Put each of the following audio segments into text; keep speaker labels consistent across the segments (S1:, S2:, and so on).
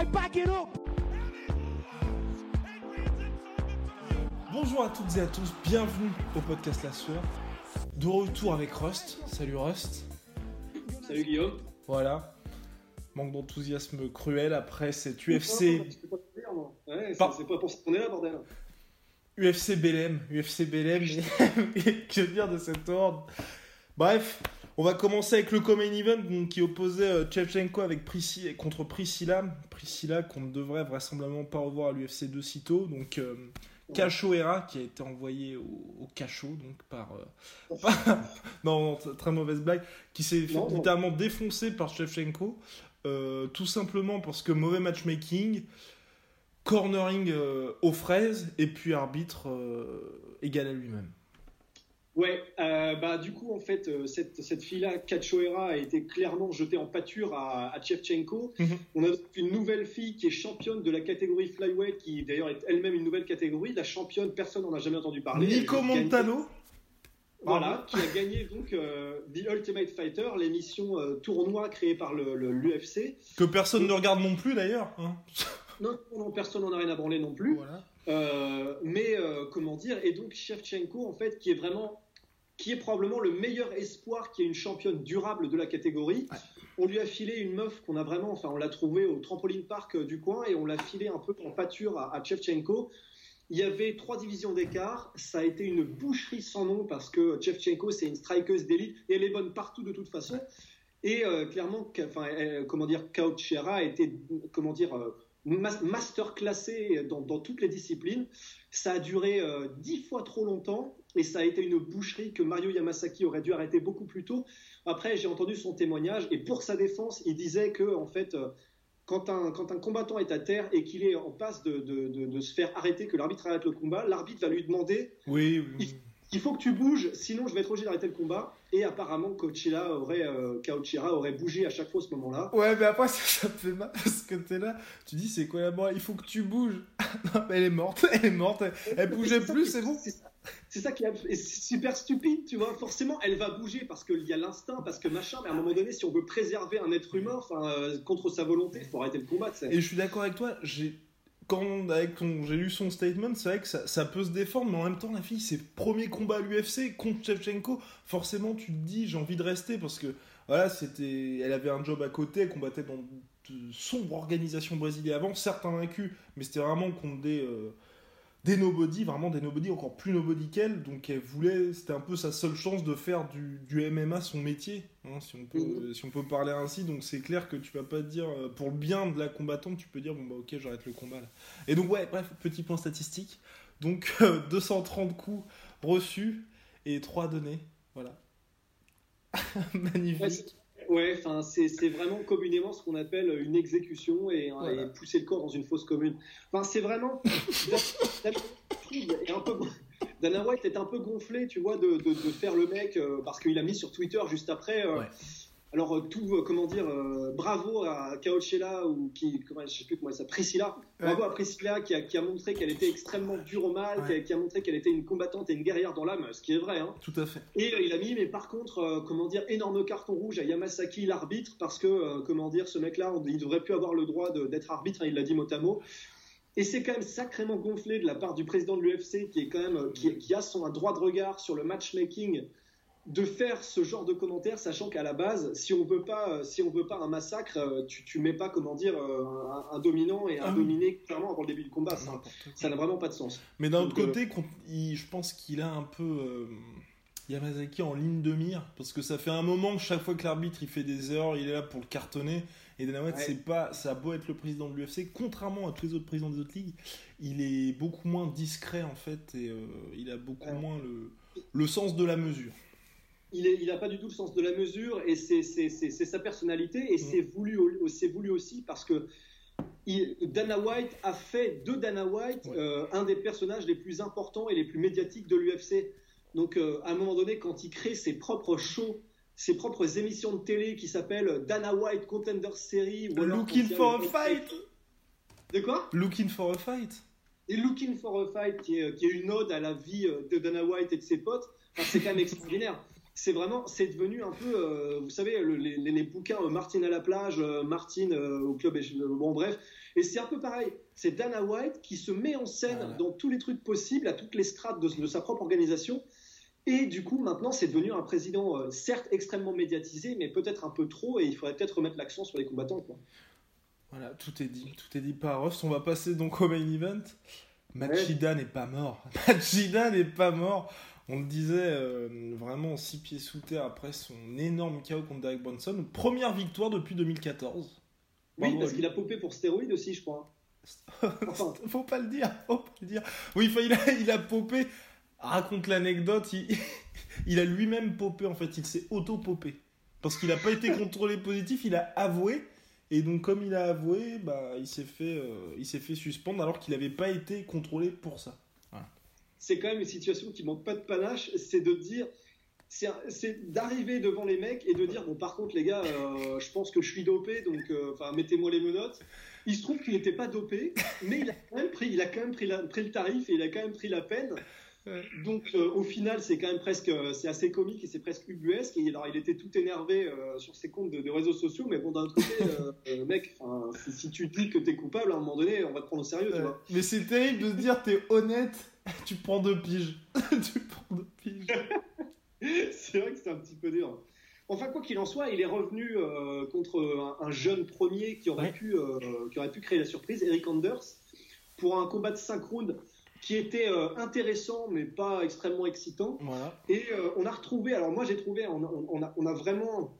S1: I back it up.
S2: Bonjour à toutes et à tous, bienvenue au podcast La Sueur. De retour avec Rust. Salut Rust.
S3: Salut Guillaume.
S2: Voilà. Manque d'enthousiasme cruel après cette UFC.
S3: Ouais, c'est pas pour ça qu'on est là, bordel.
S2: UFC BLM. UFC BLM. que dire de cet ordre Bref, on va commencer avec le Common Event qui opposait euh, Shevchenko avec contre Priscilla. Priscilla qu'on ne devrait vraisemblablement pas revoir à l'UFC de sitôt. Donc, euh, Cachoeira qui a été envoyé au, au cachot donc par. euh, par- non, très mauvaise blague. Qui s'est fait littéralement défoncer par Shevchenko. euh, tout simplement parce que mauvais matchmaking, cornering euh, aux fraises et puis arbitre égal à lui-même.
S3: Ouais, euh, bah du coup, en fait, euh, cette, cette fille-là, Cachoeira, a été clairement jetée en pâture à, à Shevchenko.
S2: Mhm.
S3: On a une nouvelle fille qui est championne de la catégorie flyweight, qui d'ailleurs est elle-même une nouvelle catégorie. La championne, personne n'en a jamais entendu parler.
S2: Nico Montano.
S3: Voilà, qui a gagné donc euh, The Ultimate Fighter, l'émission euh, tournoi créée par le- le- l'UFC.
S2: Que personne ne regarde non plus d'ailleurs. hein.
S3: Non, non, personne n'en a rien à branler non plus.
S2: Voilà.
S3: Euh, mais euh, comment dire Et donc Shevchenko, en fait, qui est vraiment, qui est probablement le meilleur espoir, qui est une championne durable de la catégorie. On lui a filé une meuf qu'on a vraiment, enfin, on l'a trouvée au trampoline park euh, du coin et on l'a filé un peu en pâture à, à Shevchenko. Il y avait trois divisions d'écart. Ça a été une boucherie sans nom parce que Shevchenko, c'est une strikeuse d'élite et elle est bonne partout de toute façon. Et euh, clairement, enfin, comment dire, Kauchera a été, comment dire, euh, mas- master classé dans, dans toutes les disciplines. Ça a duré euh, dix fois trop longtemps et ça a été une boucherie que Mario Yamasaki aurait dû arrêter beaucoup plus tôt. Après, j'ai entendu son témoignage et pour sa défense, il disait que en fait, euh, quand un, quand un combattant est à terre et qu'il est en passe de, de- de- de se faire arrêter, que l'arbitre arrête le combat, l'arbitre va lui demander
S2: Oui, oui.
S3: il faut que tu bouges, sinon je vais être obligé d'arrêter le combat. Et apparemment, Coachella aurait, euh, aurait bougé à chaque fois à ce moment-là.
S2: Ouais, mais après, ça, ça me fait mal parce que t'es là. Tu dis, c'est quoi la morale Il faut que tu bouges. non, mais elle est morte. Elle est morte. Elle, elle bougeait plus, c'est bon.
S3: C'est ça, qui est super stupide, tu vois. Forcément, elle va bouger parce qu'il y a l'instinct, parce que machin. Mais à un moment donné, si on veut préserver un être humain, euh, contre sa volonté, il faut arrêter le combat.
S2: Et je suis d'accord avec toi. J'ai quand avec ton, j'ai lu son statement, c'est vrai que ça, peut se défendre, mais en même temps, la fille, c'est premier combat à l'UFC contre Shevchenko. Forcément, tu te dis, j'ai envie de rester parce que voilà, c'était, elle avait un job à côté, elle combattait dans de sombres organisations brésiliennes avant, certes invaincue, mais c'était vraiment contre des euh, des nobody, vraiment des nobody encore plus nobody qu'elle. Donc elle voulait, c'était un peu sa seule chance de faire du, du MMA son métier, hein, si on peut
S3: Mhm.
S2: si on peut parler ainsi. Donc c'est clair que tu vas pas te dire euh, pour le bien de la combattante, tu peux dire bon bah ok j'arrête le combat là. Et donc ouais bref petit point statistique. Donc euh, 230 coups reçus et 3 donnés, voilà. Magnifique.
S3: Ouais, enfin, c'est vraiment communément ce qu'on appelle une exécution et,
S2: Voilà.
S3: et pousser le corps dans une fosse commune. Enfin, c'est vraiment. Dana White est un peu- Dana White est un peu gonflé, tu vois, de, de- de faire le mec euh, parce qu'il a mis sur Twitter juste après. euh,
S2: Ouais.
S3: Alors euh, tout, euh, comment dire, euh, bravo à Kaochela ou qui, comment, je sais plus comment elle s'appelle, Priscilla. Bravo à Priscilla qui a, qui a montré qu'elle était extrêmement dure au mal, qui, a,
S2: Ouais.
S3: qui a montré qu'elle était une combattante et une guerrière dans l'âme, ce qui est vrai. Hein.
S2: Tout à fait.
S3: Et euh, il a mis, mais par contre, euh, comment dire, énorme carton rouge à Yamasaki, l'arbitre, parce que, comment dire, ce mec-là, il devrait plus avoir le droit d'être arbitre, hein, il l'a dit mot à mot. Et c'est quand même sacrément gonflé de la part du président de l'UFC, qui est quand même, qui, qui a son un droit de regard sur le matchmaking, de faire ce genre de commentaires, sachant qu'à la base, si on veut pas, euh, si on veut pas un massacre, euh, tu, tu mets pas, comment dire, euh, un, un dominant et un
S2: Ah oui.
S3: dominé clairement avant le début du combat. Ça, n'a vraiment pas de sens.
S2: Mais d'un autre côté, il- je pense qu'il a un peu euh, Yamazaki en ligne de mire, parce que ça fait un moment que chaque fois que l'arbitre il fait des erreurs, il est là pour le cartonner. Et Dana White,
S3: Ouais.
S2: c'est pas, ça a beau être le président de l'UFC, contrairement à tous les autres présidents des autres ligues, il est beaucoup moins discret en fait, et euh, il a beaucoup
S3: Ouais.
S2: moins le, le sens de la mesure.
S3: Il n'a pas du tout le sens de la mesure et c'est sa personnalité et c'est voulu, voulu aussi parce que Dana White a fait de Dana White euh, un des personnages les plus importants et les plus médiatiques de l'UFC. Donc euh, à un moment donné, quand il crée ses propres shows, ses propres émissions de télé qui s'appellent Dana White Contender Series
S2: ou Looking for a fight.
S3: De quoi?
S2: Looking for a fight.
S3: Et Looking for a fight, qui est, qui est une ode à la vie euh, de Dana White et de ses potes. c'est quand même extraordinaire c'est vraiment, c'est devenu un peu, euh, vous savez, les, bouquins euh, Martine à la plage, euh, Martine au club, et, bon bref. Et c'est un peu pareil. C'est Dana White qui se met en scène dans tous les trucs possibles, à toutes les strates de, sa propre organisation. Et du coup, maintenant, c'est devenu un président, certes extrêmement médiatisé, mais peut-être un peu trop, et il faudrait peut-être remettre l'accent sur les combattants. Quoi.
S2: Voilà, tout est dit. Tout est dit par Ross. On va passer donc au main event. Machida n'est pas mort. Machida n'est pas mort. On le disait euh, vraiment six pieds sous terre après son énorme chaos contre Derek Bronson. Première victoire depuis 2014.
S3: Oui, parce qu'il a popé pour stéroïdes aussi, je crois.
S2: faut pas le dire, faut pas le dire. Oui, il a, il a popé. Raconte l'anecdote, il, a lui-même popé en fait, il s'est auto-popé. Parce qu'il n'a pas été contrôlé positif, il a avoué. Et donc, comme il a avoué, bah, il s'est fait, euh, il s'est fait suspendre alors qu'il n'avait pas été contrôlé pour ça
S3: c'est quand même une situation qui manque pas de panache, c'est de dire, c'est d'arriver devant les mecs et de dire bon par contre les gars, euh, je pense que je suis dopé, donc euh, enfin mettez-moi les menottes. Il se trouve qu'il n'était pas dopé, mais il a quand même pris, il a quand même pris, pris, le tarif et il a quand même pris la peine. Donc euh, au final, c'est quand même presque, c'est assez comique et c'est presque ubuesque. Et alors il était tout énervé sur ses comptes de, réseaux sociaux, mais bon d'un autre côté, mec, si, si, tu dis que t'es coupable, à un moment donné, on va te prendre au sérieux. Tu vois.
S2: Mais c'est terrible de se dire t'es honnête tu prends deux piges. tu prends deux piges.
S3: c'est vrai que c'est un petit peu dur. Enfin, quoi qu'il en soit, il est revenu euh, contre un, jeune premier qui aurait, pu, euh, qui aurait pu créer la surprise, Eric Anders, pour un combat de 5 rounds qui était euh, intéressant mais pas extrêmement excitant. Et on a retrouvé, alors moi j'ai trouvé, on, a, on, a, vraiment,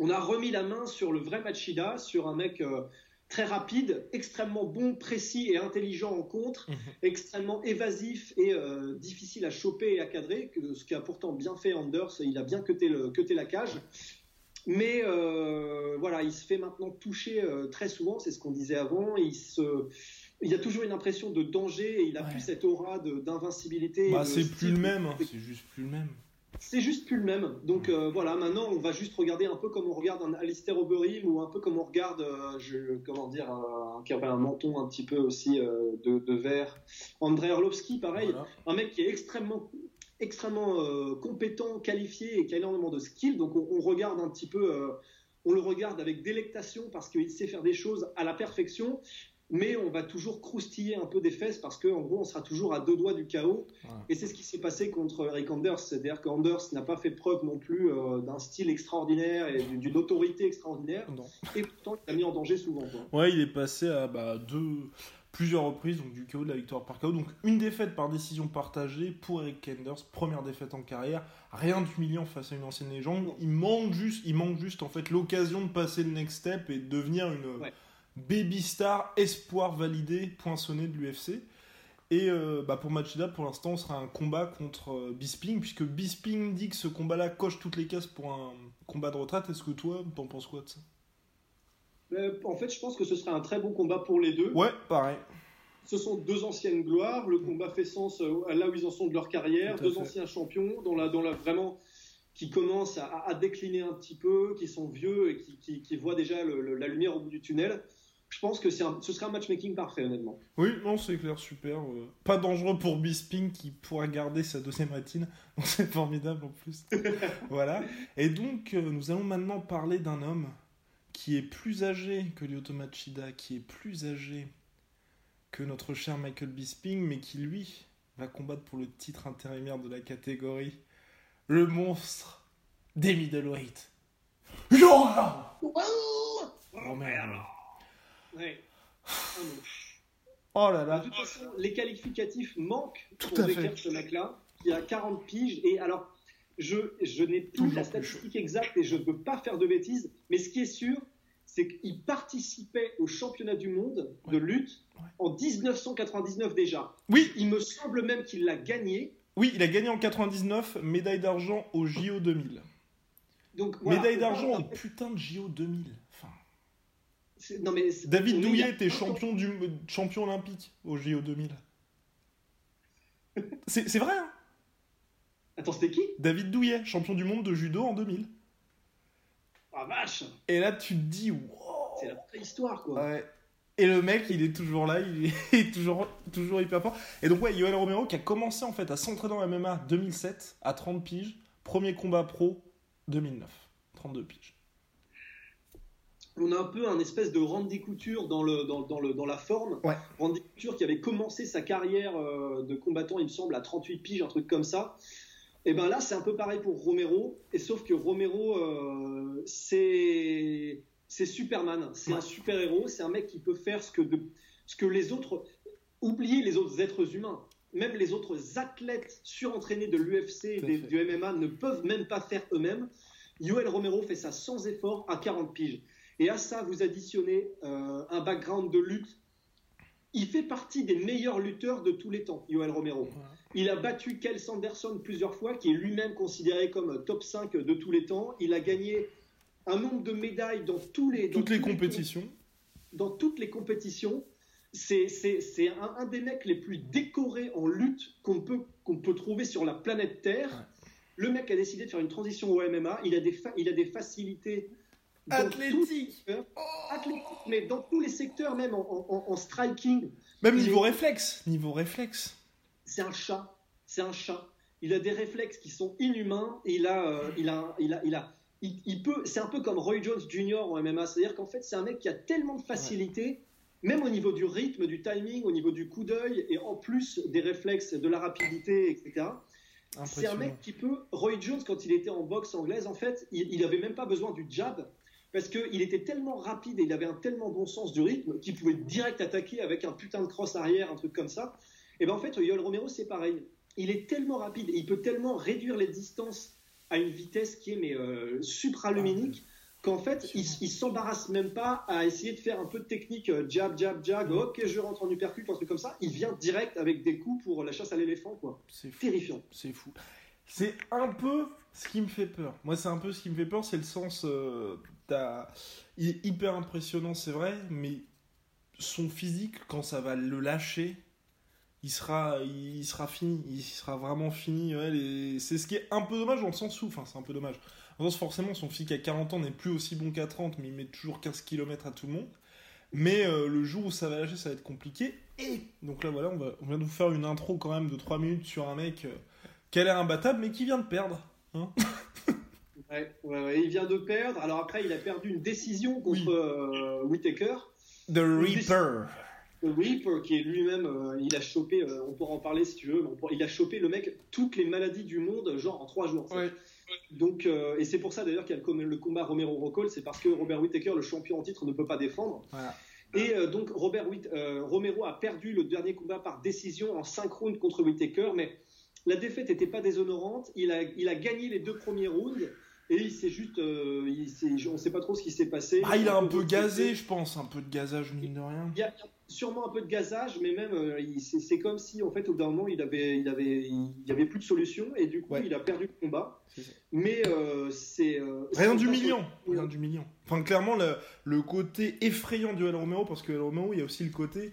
S3: on a remis la main sur le vrai Machida, sur un mec très rapide, extrêmement bon, précis et intelligent en contre, mhm. extrêmement évasif et euh, difficile à choper et à cadrer, ce a pourtant bien fait Anders, il a bien cuté, le, la cage. Mais euh, voilà, il se fait maintenant toucher euh, très souvent, c'est ce qu'on disait avant. Il, se, il y a toujours une impression de danger et il a plus cette aura d'invincibilité.
S2: Bah, c'est plus le même, hein. c'est juste plus le même
S3: c'est juste plus le même. Donc euh, voilà, maintenant on va juste regarder un peu comme on regarde un Alistair Overeem ou un peu comme on regarde, euh, je, comment dire, un, qui avait un menton un petit peu aussi euh, de, verre. Andrei Arlovski, pareil, un mec qui est extrêmement extrêmement compétent, qualifié et qui a énormément de skills. Donc on, regarde un petit peu, on le regarde avec délectation parce qu'il sait faire des choses à la perfection mais on va toujours croustiller un peu des fesses parce qu'en gros, on sera toujours à deux doigts du chaos. Et c'est ce qui s'est passé contre Eric Anders. C'est-à-dire qu'Anders n'a pas fait preuve non plus euh, d'un style extraordinaire et d'une autorité extraordinaire. Et pourtant, il a mis en danger souvent.
S2: Ouais, il est passé à bah, deux, plusieurs reprises, donc du chaos de la victoire par chaos. Donc une défaite par décision partagée pour Eric Anders, première défaite en carrière. Rien d'humiliant face à une ancienne légende. Il manque juste, il manque juste en fait l'occasion de passer le next step et de devenir une baby star, espoir validé, poinçonné de l'UFC. Et euh, bah pour Machida, pour l'instant, ce sera un combat contre euh, Bisping, puisque Bisping dit que ce combat-là coche toutes les cases pour un combat de retraite. Est-ce que toi, t'en penses quoi de ça?
S3: Euh, En fait, je pense que ce serait un très bon combat pour les deux.
S2: Ouais, pareil.
S3: Ce sont deux anciennes gloires. Le combat fait sens là où ils en sont de leur carrière. Deux anciens champions, dans la, dans la vraiment qui commencent à, décliner un petit peu, qui sont vieux et qui, qui, voient déjà la lumière au bout du tunnel je pense que un, ce serait un matchmaking parfait, honnêtement.
S2: Oui, non, c'est clair, super. Euh, pas dangereux pour Bisping qui pourra garder sa deuxième rétine. Donc c'est formidable en plus. voilà. Et donc, euh, nous allons maintenant parler d'un homme qui est plus âgé que Lyoto Machida, qui est plus âgé que notre cher Michael Bisping, mais qui lui va combattre pour le titre intérimaire de la catégorie. Le monstre des middleweight. Yo Oh merde Oh là là.
S3: De toute façon, les qualificatifs manquent pour décrire ce mec-là, qui a 40 piges. Et alors, je, je n'ai plus la statistique exacte et je ne veux pas faire de bêtises, mais ce qui est sûr, c'est qu'il participait au championnat du monde de lutte en 1999 déjà.
S2: Oui.
S3: Il me semble même qu'il l'a gagné.
S2: Oui, il a gagné en 99, médaille d'argent au JO 2000. Donc, médaille d'argent au putain de JO 2000. Enfin...
S3: Non, mais
S2: David Douillet était champion, du... champion olympique au JO 2000. C'est vrai, hein?
S3: Attends, c'était qui?
S2: David Douillet, champion du monde de judo en 2000.
S3: Ah vache
S2: Et là, tu te dis, wow
S3: C'est la préhistoire, quoi.
S2: Ouais. Et le mec, il est toujours là, il est toujours, toujours hyper fort. Et donc, ouais, Yoel Romero qui a commencé en fait à s'entraîner dans la MMA 2007 à 30 piges. Premier combat pro 2009, 32 piges.
S3: On a un peu un espèce de Randy Couture dans, le, dans, dans, le, dans la forme.
S2: Ouais.
S3: Randy Couture qui avait commencé sa carrière euh, de combattant, il me semble, à 38 piges, un truc comme ça. Et ben là, c'est un peu pareil pour Romero, et sauf que Romero, euh, c'est c'est Superman, c'est un super héros, c'est un mec qui peut faire ce que, ce que les autres, oubliez les autres êtres humains, même les autres athlètes surentraînés de l'UFC et du MMA ne peuvent même pas faire eux-mêmes. Yoel Romero fait ça sans effort à 40 piges. Et à ça, vous additionnez euh, un background de lutte. Il fait partie des meilleurs lutteurs de tous les temps, Yoel Romero. Il a battu Kel Sanderson plusieurs fois, qui est lui-même considéré comme top 5 de tous les temps. Il a gagné un nombre de médailles dans tous les
S2: toutes les compétitions.
S3: dans toutes les compétitions. C'est un, un, des mecs les plus décorés en lutte qu'on peut, qu'on peut trouver sur la planète Terre. Le mec a décidé de faire une transition au MMA. Il a des, il a des facilités
S2: athlétiques,
S3: mais dans tous les secteurs, même en, en, striking.
S2: Même niveau réflexe, niveau réflexe.
S3: C'est un chat, c'est un chat. Il a des réflexes qui sont inhumains. il a, euh, il a, il a, il a il, peut, c'est un peu comme Roy Jones Jr. en MMA, c'est-à-dire qu'en fait, c'est un mec qui a tellement de facilité, même au niveau du rythme, du timing, au niveau du coup d'œil, et en plus des réflexes, de la rapidité, etc. C'est un mec qui peut. Roy Jones, quand il était en boxe anglaise, en fait, il n'avait même pas besoin du jab, parce qu'il était tellement rapide et il avait un tellement bon sens du rythme qu'il pouvait direct attaquer avec un putain de cross arrière, un truc comme ça. Et ben en fait, Yoel Romero, c'est pareil. Il est tellement rapide et il peut tellement réduire les distances à une vitesse qui est mais euh, supraluminique qu'en fait il, il s'embarrasse même pas à essayer de faire un peu de technique euh, jab jab jab ok je rentre en uppercut un truc comme ça. Il vient direct avec des coups pour la chasse à l'éléphant quoi. C'est terrifiant.
S2: C'est fou. C'est un peu ce qui me fait peur. Moi c'est un peu ce qui me fait peur c'est le sens euh, il est hyper impressionnant c'est vrai mais son physique quand ça va le lâcher il sera, il sera fini, il sera vraiment fini. c'est ce qui est un peu dommage dans le sens où, c'est un peu dommage. Forcément son physique à 40 ans n'est plus aussi bon qu'à 30, mais il met toujours 15 km à tout le monde. Mais euh, le jour où ça va lâcher, ça va être compliqué. Et donc là voilà, on vient de vous faire une intro quand même de 3 minutes sur un mec euh, qui a l'air imbattable, mais qui vient de perdre. Hein
S3: ouais, ouais, il vient de perdre. Alors après, il a perdu une décision contre euh, Whitaker.
S2: The Reaper.
S3: Reaper, qui est lui-même, euh, il a chopé, euh, on pourra en parler si tu veux, il a chopé le mec toutes les maladies du monde, genre en trois jours. Donc, euh, et c'est pour ça d'ailleurs qu'il y a le, combat Romero Rockall, c'est parce que Robert Whittaker, le champion en titre, ne peut pas défendre. Et donc Robert Romero a perdu le dernier combat par décision en 5 rounds contre Whittaker, mais la défaite n'était pas déshonorante. Il a, il a gagné les deux premiers rounds. Et il s'est juste. il on ne sait pas trop ce qui s'est passé.
S2: Ah, il a un peu gazé, je pense, un peu de gazage, mine de rien.
S3: Il y a, sûrement un peu de gazage, mais même euh, c'est comme si en fait au bout d'un moment il avait il avait il avait plus de solution et du coup il a perdu le combat. Mais euh, c'est euh,
S2: rien d'humiliant, rien d'humiliant. Enfin clairement le, le côté effrayant du El Romero parce que El Romero il y a aussi le côté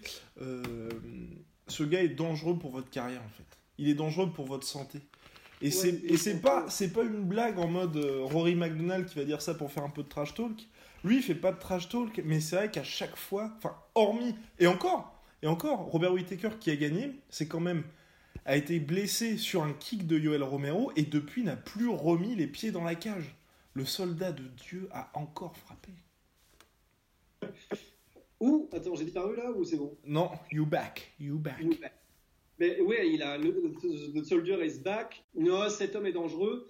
S2: ce gars est dangereux pour votre carrière en fait. Il est dangereux pour votre santé. Et c'est pas c'est pas une blague en mode Rory McDonald qui va dire ça pour faire un peu de trash talk. Lui, il fait pas de trash talk, mais c'est vrai qu'à chaque fois, enfin, hormis, et encore, et encore, Robert Whittaker qui a gagné, c'est quand même a été blessé sur un kick de Yoel Romero et depuis n'a plus remis les pieds dans la cage. Le soldat de Dieu a encore frappé.
S3: Ou, attends, j'ai disparu là ou c'est bon?
S2: Non, you back, you back.
S3: Mais ouais, il a le, the soldier is back. Non, cet homme est dangereux.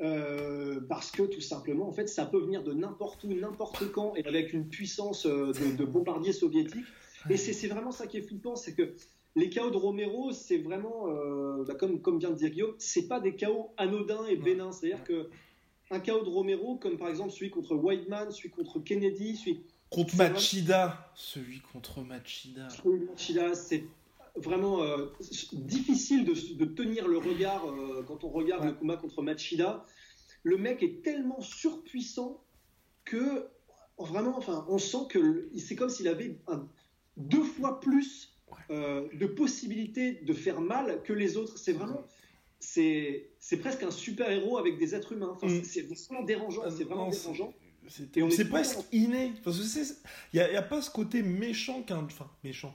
S3: Euh, parce que tout simplement, en fait, ça peut venir de n'importe où, n'importe quand, et avec une puissance euh, de, bombardier soviétique. Et c'est vraiment ça qui est flippant, c'est que les chaos de Romero, c'est vraiment, euh, bah, comme, comme vient de dire Guillaume, c'est pas des chaos anodins et bénins. C'est-à-dire que un chaos de Romero, comme par exemple celui contre Whiteman, celui contre Kennedy, celui
S2: contre Machida, celui contre Machida.
S3: Machida, c'est vraiment difficile de, tenir le regard quand on regarde le combat contre Machida. Le mec est tellement surpuissant que vraiment, enfin, on sent que c'est comme s'il avait deux fois plus de possibilités de faire mal que les autres. C'est vraiment c'est presque un super héros avec des êtres humains. Mm. C'est vraiment dérangeant. C'est vraiment dérangeant.
S2: C'est presque inné. Parce que il n'y a, pas ce côté méchant qu'un. Enfin, méchant.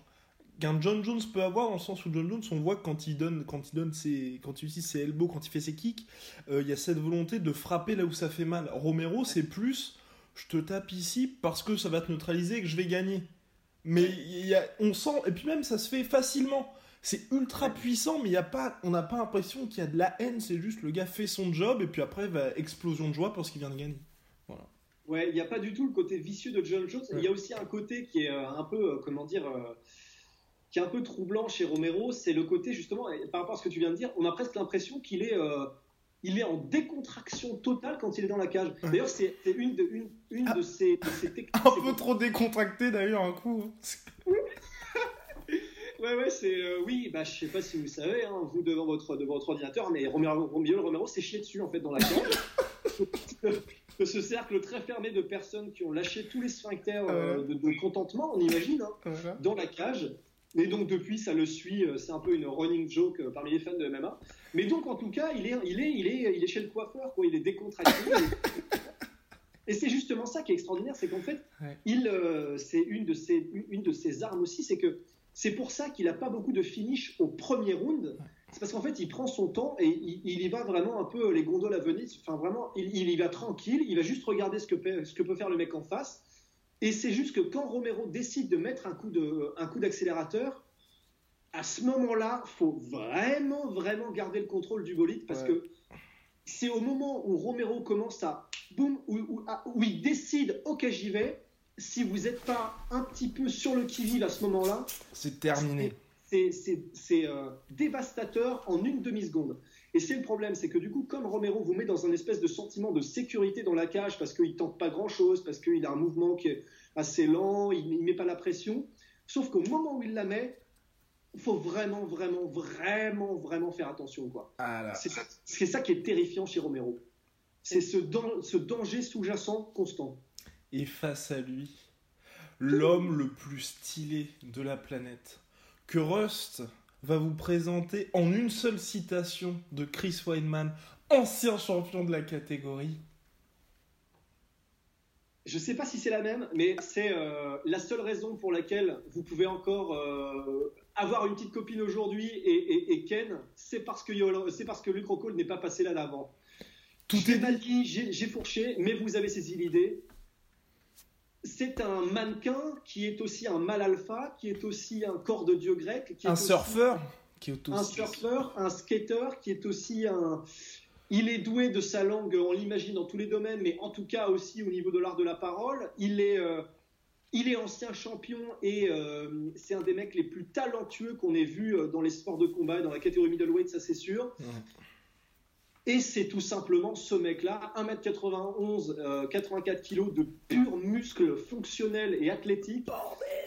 S2: Qu'un John Jones peut avoir dans le sens où John Jones, on voit quand il donne, quand il donne ses, quand il utilise ses elbows, quand il fait ses kicks, euh, il y a cette volonté de frapper là où ça fait mal. Romero, c'est plus, je te tape ici parce que ça va te neutraliser et que je vais gagner. Mais y a, on sent, et puis même ça se fait facilement. C'est ultra puissant, mais y a pas, on n'a pas l'impression qu'il y a de la haine. C'est juste le gars fait son job et puis après, va explosion de joie parce qu'il vient de gagner. Voilà.
S3: Ouais, il n'y a pas du tout le côté vicieux de John Jones. Il y a aussi un côté qui est euh, un peu, euh, comment dire, euh, qui est un peu troublant chez Romero. C'est le côté justement, par rapport à ce que tu viens de dire, on a presque l'impression qu'il est, il est en décontraction totale quand il est dans la cage. D'ailleurs, c'est une de, une, une de ses, techniques.
S2: Un peu trop décontracté d'ailleurs, un coup.
S3: Ouais, ouais, c'est. Euh, oui, bah, je sais pas si vous le savez, hein, vous devant votre, devant votre ordinateur, mais Romero, Romero s'est chié dessus, en fait, dans la cage. de ce cercle très fermé de personnes qui ont lâché tous les sphincters euh, de, contentement, on imagine, hein, dans la cage. Et donc, depuis, ça le suit. Euh, c'est un peu une running joke parmi les fans de MMA. Mais donc, en tout cas, il est, il est, il est, il est chez le coiffeur, quoi. Il est décontracté. Et c'est justement ça qui est extraordinaire, c'est qu'en fait, il, c'est une de ses, une de ses armes aussi, c'est que c'est pour ça qu'il n'a pas beaucoup de finish au premier round. C'est parce qu'en fait, il prend son temps et il, y va vraiment un peu les gondoles à Venise. Enfin, vraiment, il, y va tranquille. Il va juste regarder ce que, ce que peut faire le mec en face. Et c'est juste que quand Romero décide de mettre un coup, de, un coup d'accélérateur, à ce moment-là, faut vraiment, vraiment garder le contrôle du bolide parce que c'est au moment où Romero commence à boum, où, où il décide, ok, j'y vais si vous n'êtes pas un petit peu sur le qui-vive à ce moment-là,
S2: c'est terminé.
S3: C'est euh, dévastateur en une demi-seconde. Et c'est le problème, c'est que du coup, comme Romero vous met dans un espèce de sentiment de sécurité dans la cage parce qu'il tente pas grand-chose, parce qu'il a un mouvement qui est assez lent, il ne met pas la pression, sauf qu'au moment où il la met, il faut vraiment, vraiment, vraiment, vraiment faire attention. quoi. Ah c'est ça, ça, qui est terrifiant chez Romero. C'est ce, ce danger sous-jacent constant
S2: et face à lui, l'homme le plus stylé de la planète, que Rust va vous présenter en une seule citation de Chris Weidman, ancien champion de la catégorie.
S3: Je ne sais pas si c'est la même, mais c'est euh, la seule raison pour laquelle vous pouvez encore euh, avoir une petite copine aujourd'hui et, Ken, c'est parce que c'est parce que Luc Rocco n'est pas passé là d'avant. Tout est mal dit, j'ai fourché, mais vous avez saisi l'idée c'est un mannequin qui est aussi un mal alpha, qui est aussi un corps de dieu grec, qui
S2: un surfeur,
S3: qui est un surfeur, un skater, qui est aussi un. Il est doué de sa langue, on l'imagine dans tous les domaines, mais en tout cas aussi au niveau de l'art de la parole. Il est, euh, il est ancien champion et euh, c'est un des mecs les plus talentueux qu'on ait vu euh, dans les sports de combat, dans la catégorie middleweight, ça c'est sûr. Et c'est tout simplement ce mec-là, 1m91, 84 kg de pur muscle fonctionnel et athlétique,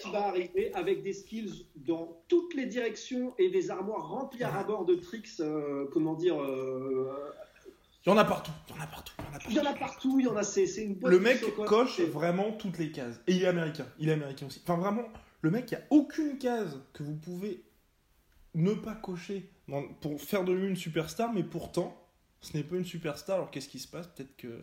S3: qui va arriver avec des skills dans toutes les directions et des armoires remplies à bord de tricks, euh, comment dire. Euh,
S2: il y en a partout, il y en a partout,
S3: il y en a partout. Il y en a c'est une
S2: Le mec coche vraiment toutes les cases. Et il est américain, il est américain aussi. Enfin vraiment, le mec, il n'y a aucune case que vous pouvez ne pas cocher pour faire de lui une superstar, mais pourtant, ce n'est pas une superstar, alors qu'est-ce qui se passe? Peut-être que.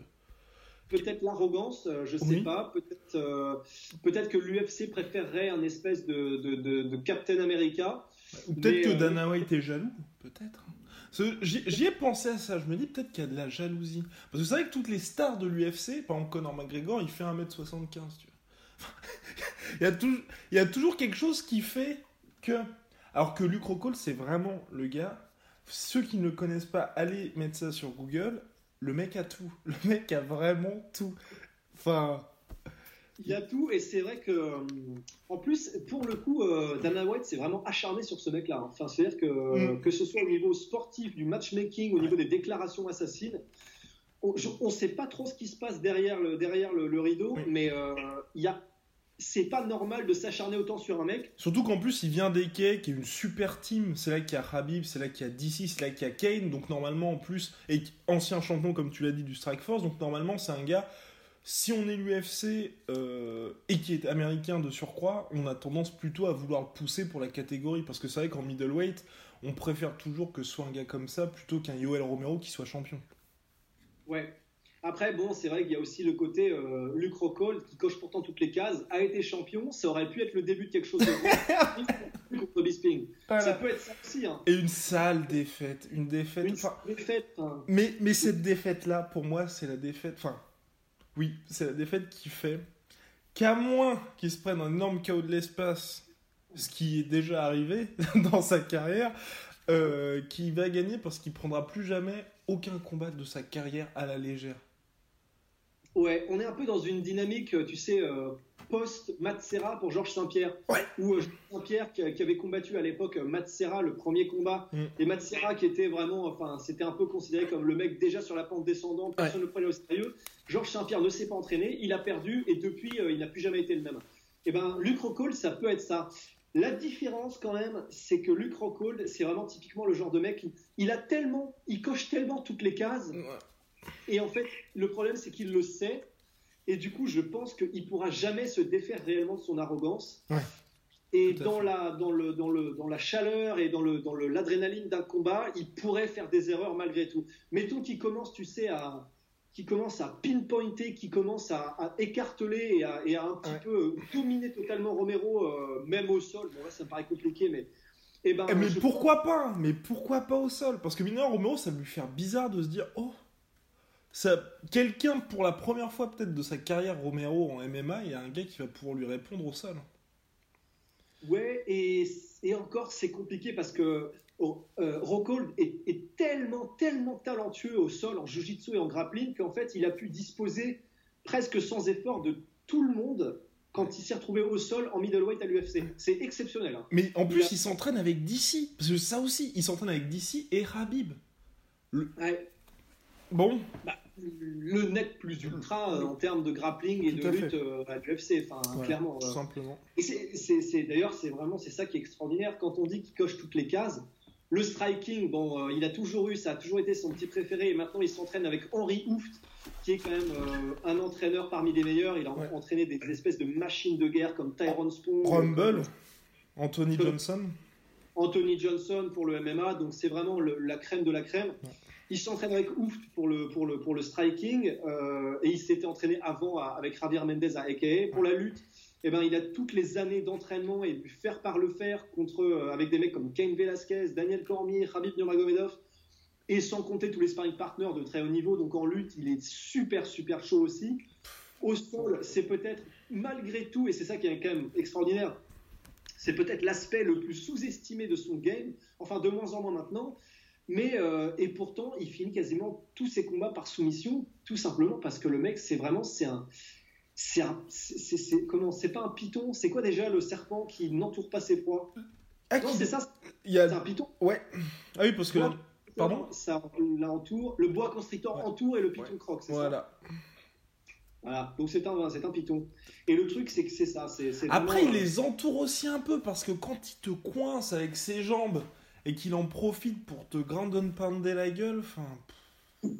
S3: Peut-être l'arrogance, euh, je ne sais pas. Peut-être euh, peut-être que l'UFC préférerait un espèce de, de, de, Captain America.
S2: Ou peut-être que euh, Dana White est jaloux, peut-être. J'y ai pensé à ça, je me dis peut-être qu'il y a de la jalousie. Parce que vous savez que toutes les stars de l'UFC, par exemple Conor McGregor, il fait 1m75, tu vois. il, y a toujours, il y a toujours quelque chose qui fait que. Alors que Luke Rockhold, c'est vraiment le gars, ceux qui ne le connaissent pas, allez mettre ça sur Google. Le mec a tout. Le mec a vraiment tout. Enfin.
S3: Il y a tout, et c'est vrai que, euh, en plus, pour le coup, euh, Dana White s'est vraiment acharné sur ce mec-là. Enfin, c'est-à-dire que, mm. que ce soit au niveau sportif, du matchmaking, au niveau des déclarations assassines, on ne sait pas trop ce qui se passe derrière le, derrière le, rideau, mais euh, il y a c'est pas normal de s'acharner autant sur un mec.
S2: Surtout qu'en plus, il vient d'Eke, qui est une super team. C'est là qu'il y a Habib, c'est là qu'il y a DC, c'est là qu'il y a Kane. Donc normalement, en plus, et ancien champion, comme tu l'as dit, du Strike Force. Donc normalement, c'est un gars. Si on est l'UFC euh, et qui est américain de surcroît, on a tendance plutôt à vouloir le pousser pour la catégorie. Parce que c'est vrai qu'en middleweight, on préfère toujours que ce soit un gars comme ça plutôt qu'un Yoel Romero qui soit champion.
S3: Ouais, après, bon, c'est vrai qu'il y a aussi le côté euh, Luc Rockhold, qui coche pourtant toutes les cases, a été champion. Ça aurait pu être le début de quelque chose de contre Bisping. Ça peut être ça aussi. Hein.
S2: Et une sale défaite. Une défaite.
S3: Une défaite
S2: mais, mais cette défaite-là, pour moi, c'est la défaite. Enfin, oui, c'est la défaite qui fait qu'à moins qu'il se prenne un énorme chaos de l'espace, ce qui est déjà arrivé dans sa carrière, euh, qui va gagner parce qu'il prendra plus jamais aucun combat de sa carrière à la légère.
S3: Ouais, on est un peu dans une dynamique, tu sais, euh, post-Matt Serra pour Georges Saint-Pierre.
S2: Ouais.
S3: Ou euh, Saint-Pierre qui, avait combattu à l'époque euh, Matt Serra, le premier combat. Mm. Et Matt Serra qui était vraiment, enfin, c'était un peu considéré comme le mec déjà sur la pente descendante, personne ne le prenait au sérieux. Georges Saint-Pierre ne s'est pas entraîné, il a perdu et depuis, il n'a plus jamais été le même. Et eh ben, Luc Rockhold, ça peut être ça. La différence quand même, c'est que Luc Rockhold, c'est vraiment typiquement le genre de mec, il, a tellement, il coche tellement toutes les cases. Et en fait, le problème, c'est qu'il le sait. Et du coup, je pense qu'il pourra jamais se défaire réellement de son arrogance. et dans la, dans, le, dans, le, dans la chaleur et dans l'adrénaline dans d'un combat, il pourrait faire des erreurs malgré tout. Mettons qu'il commence, tu sais, à, qui commence à pinpointer, qui commence à, écarteler et à, et à un petit peu dominer totalement Romero, euh, même au sol. Bon, là, ça me paraît compliqué, mais.
S2: Eh ben, eh, mais pourquoi pas Mais pourquoi pas au sol? Parce que mineur Romero, ça lui faire bizarre de se dire Oh quelqu'un pour la première fois peut-être de sa carrière Romero en MMA, il y a un gars qui va pouvoir lui répondre au sol.
S3: Ouais, et, et encore c'est compliqué parce que oh, euh, Rockhold est, tellement, tellement talentueux au sol, en jiu-jitsu et en grappling, qu'en fait il a pu disposer presque sans effort de tout le monde quand il s'est retrouvé au sol en middleweight à l'UFC. C'est exceptionnel. Hein.
S2: Mais en plus, il, s'entraîne avec DC. Parce que ça aussi, il s'entraîne avec DC et Rabib.
S3: Ouais.
S2: Bon.
S3: Bah, le net plus ultra euh, en termes de grappling et de lutte euh, à l'UFC, enfin clairement.
S2: Tout simplement.
S3: Et c'est d'ailleurs c'est vraiment c'est ça qui est extraordinaire quand on dit qu'il coche toutes les cases. Le striking, bon, euh, il a toujours eu, ça a toujours été son petit préféré, et maintenant il s'entraîne avec Henri Hooft, qui est quand même un entraîneur parmi les meilleurs. Il a entraîné des espèces de machines de guerre comme Tyrone Spong.
S2: Rumble, Anthony Johnson.
S3: Anthony Johnson pour le MMA, donc c'est vraiment la crème de la crème. Il s'entraîne avec Ouf pour le, striking euh, et il s'était entraîné avant avec Javier Mendez à AKA. Pour la lutte, eh ben, il a toutes les années d'entraînement et du faire par le faire contre, euh, avec des mecs comme Cain Velasquez, Daniel Cormier, Khabib Nurmagomedov et sans compter tous les sparring partners de très haut niveau. Donc en lutte, il est super, super chaud aussi. Au sol, c'est peut-être malgré tout, et c'est ça qui est quand même extraordinaire, c'est peut-être l'aspect le plus sous-estimé de son game, enfin de moins en moins maintenant, mais, euh, et pourtant, il finit quasiment tous ses combats par soumission, tout simplement parce que le mec, c'est vraiment, c'est un, c'est un, c'est, comment, c'est pas un python, c'est quoi déjà le serpent qui n'entoure pas ses proies?
S2: Ah,
S3: Non, c'est ça,
S2: il y a...
S3: c'est un python.
S2: Ouais. Ah oui, parce que pardon?
S3: Ça l'entoure, le bois constrictor entoure et le python croque, c'est
S2: voilà.
S3: ça? Voilà, donc c'est un, c'est un python. Et le truc, c'est que c'est ça. C'est,
S2: Après, il les entoure aussi un peu parce que quand il te coince avec ses jambes et qu'il en profite pour te grandon pounder la gueule, enfin.
S3: ouais,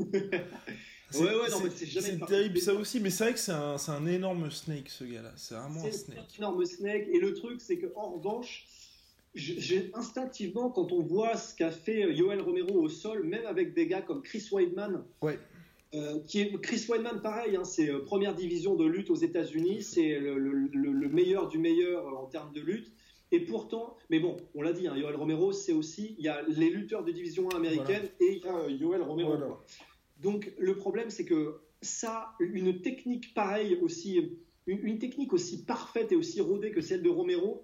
S3: ouais, non, mais c'est jamais.
S2: C'est terrible ça aussi, mais c'est vrai que c'est un, un, énorme snake ce gars-là. C'est vraiment un snake.
S3: un énorme snake. Et le truc, c'est que en revanche, j'ai instinctivement, quand on voit ce qu'a fait Yoel Romero au sol, même avec des gars comme Chris Weidman.
S2: Ouais.
S3: Euh, qui est, Chris Weidman, pareil, hein, c'est euh, première division de lutte aux États-Unis, c'est le, le, le, meilleur du meilleur en termes de lutte. Et pourtant, mais bon, on l'a dit, hein, Yoel Romero, c'est aussi, il y a les lutteurs de division 1 américaine et il y a euh, Yoel Romero. Donc le problème, c'est que ça, une technique pareille aussi, une, une technique aussi parfaite et aussi rodée que celle de Romero,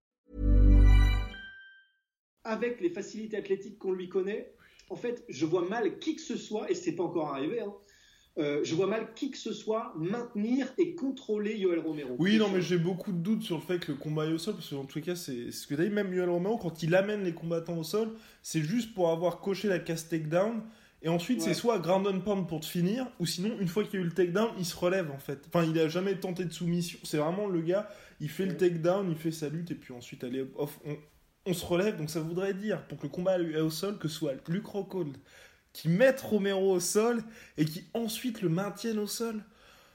S3: Avec les facilités athlétiques qu'on lui connaît, en fait, je vois mal qui que ce soit, et c'est pas encore arrivé, hein, euh, je vois mal qui que ce soit maintenir et contrôler Yoel Romero.
S2: Oui, non, mais j'ai beaucoup de doutes sur le fait que le combat est au sol, parce que tous les cas, c'est ce que dit même Yoel Romero, quand il amène les combattants au sol, c'est juste pour avoir coché la case takedown, et ensuite
S3: Ouais.
S2: c'est soit ground and pound pour te finir, ou sinon, une fois qu'il y a eu le takedown, il se relève en fait. Enfin, il a jamais tenté de soumission, c'est vraiment le gars, il fait le
S3: Ouais.
S2: takedown, il fait sa lutte, et puis ensuite, allez, off, on, on se relève, donc ça voudrait dire, pour que le combat est au sol, que ce soit Luke Rockhold qui mette Romero au sol, et qui ensuite le maintienne au sol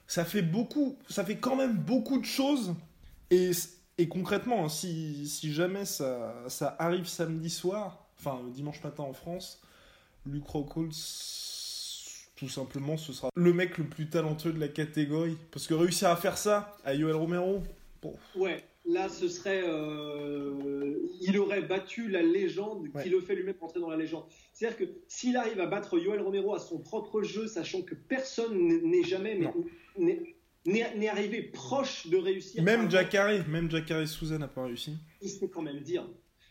S2: ça fait beaucoup, ça fait quand même beaucoup de choses. Et, et concrètement, hein, si, si jamais ça, ça arrive samedi soir, enfin dimanche matin en France, Luke Rockhold, tout simplement, ce sera le mec le plus talentueux de la catégorie. Parce que réussir à faire ça à Yoel Romero, bon,
S3: Ouais, là, ce serait. euh, il aurait battu la légende
S2: Ouais.
S3: qui le fait lui-même rentrer dans la légende. C'est-à-dire que s'il arrive à battre Yoel Romero à son propre jeu, sachant que personne n'est- jamais. mais- n'est- arrivé proche de réussir.
S2: même Jacare, même Jacare Souza n'a pas réussi.
S3: il se fait quand même dire.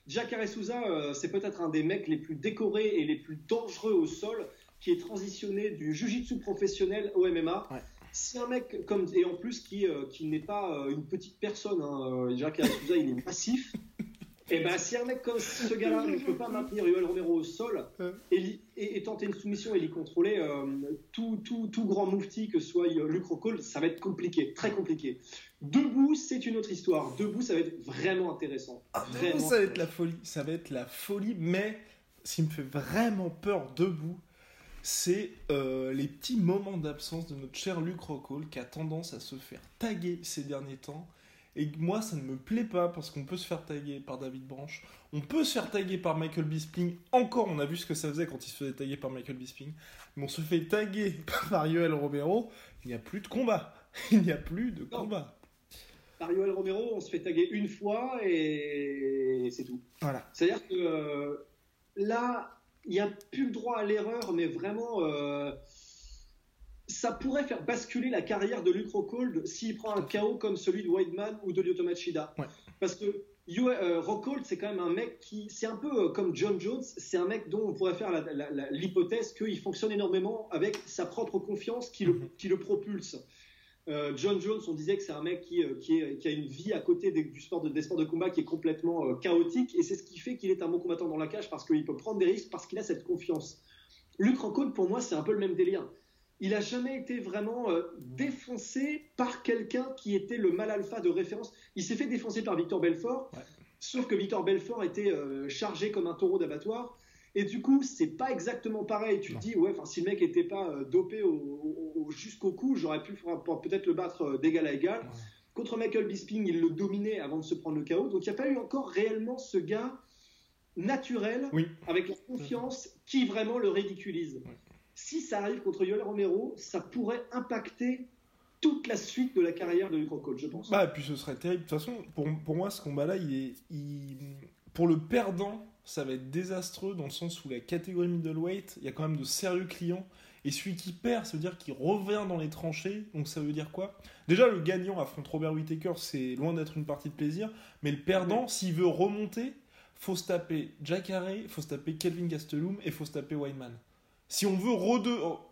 S3: Jacare Souza, euh, c'est peut-être un des mecs les plus décorés et les plus dangereux au sol, qui est transitionné du jiu-jitsu professionnel au MMA.
S2: Ouais.
S3: Si un mec comme et en plus qui, euh, qui n'est pas euh, une petite personne, hein, euh, Jacare Souza, il est massif. Et ben si un mec comme ce gars-là ne peut pas maintenir Yoel Romero au sol et, li- et- et tenter une soumission et l'y contrôler, euh, tout, tout, tout grand moufti que soit Rockhold, ça va être compliqué, très compliqué. Debout, c'est une autre histoire. Debout, ça va être vraiment intéressant. Vraiment.
S2: Ça va être la folie, ça va être la folie, mais ce qui me fait vraiment peur debout, c'est euh, les petits moments d'absence de notre cher Luc Rockhold qui a tendance à se faire taguer ces derniers temps. Et moi, ça ne me plaît pas parce qu'on peut se faire taguer par David Branch, on peut se faire taguer par Michael Bisping. Encore, on a vu ce que ça faisait quand il se faisait taguer par Michael Bisping. Mais on se fait taguer par Yoel Romero, il n'y a plus de combat. Il n'y a plus de combat.
S3: Par Yoel Romero, on se fait taguer une fois et c'est tout.
S2: Voilà.
S3: C'est-à-dire que euh, là, il n'y a plus le droit à l'erreur, mais vraiment, euh, ça pourrait faire basculer la carrière de Luke Rockhold s'il prend un KO comme celui de Weidman ou de Lyoto Machida.
S2: Ouais.
S3: Parce que euh, Rockhold, c'est quand même un mec qui, c'est un peu euh, comme John Jones, c'est un mec dont on pourrait faire l'hypothèse qu'il fonctionne énormément avec sa propre confiance qui le,
S2: Mhm.
S3: qui le propulse. Euh, John Jones, on disait que c'est un mec qui, euh, qui, est- qui a une vie à côté des, du sport de, des sports de combat qui est complètement euh, chaotique, et c'est ce qui fait qu'il est un bon combattant dans la cage parce qu'il peut prendre des risques, parce qu'il a cette confiance. Luc Rockhold, pour moi, c'est un peu le même délire. Il a jamais été vraiment euh, défoncé par quelqu'un qui était le mal alpha de référence. Il s'est fait défoncer par Victor Belfort,
S2: Ouais.
S3: sauf que Victor Belfort était euh, chargé comme un taureau d'abattoir. Et du coup, c'est pas exactement pareil. Tu te dis, ouais, enfin, si le mec était pas euh, dopé au- au- au- jusqu'au cou, j'aurais pu peut-être le battre euh, d'égal à égal.
S2: Ouais.
S3: Contre Michael Bisping, il le dominait avant de se prendre le KO. Donc il n'y a pas eu encore réellement ce gars naturel,
S2: Oui.
S3: avec la confiance, qui vraiment le ridiculise.
S2: Ouais.
S3: Si ça arrive contre Yoel Romero, ça pourrait impacter toute la suite de la carrière de Luke je pense.
S2: Bah, et puis ce serait terrible. De toute façon, pour, pour moi, ce combat-là, il est. il- Pour le perdant, ça va être désastreux dans le sens où la catégorie middleweight, il y a quand même de sérieux clients. Et celui qui perd, ça veut dire qu'il revient dans les tranchées. Donc ça veut dire quoi? Déjà, le gagnant affronte Robert Whittaker, c'est loin d'être une partie de plaisir. Mais le perdant, s'il veut remonter, faut se taper Jack Harry, faut se taper Kelvin Gastelum et faut se taper Wyman. Si on veut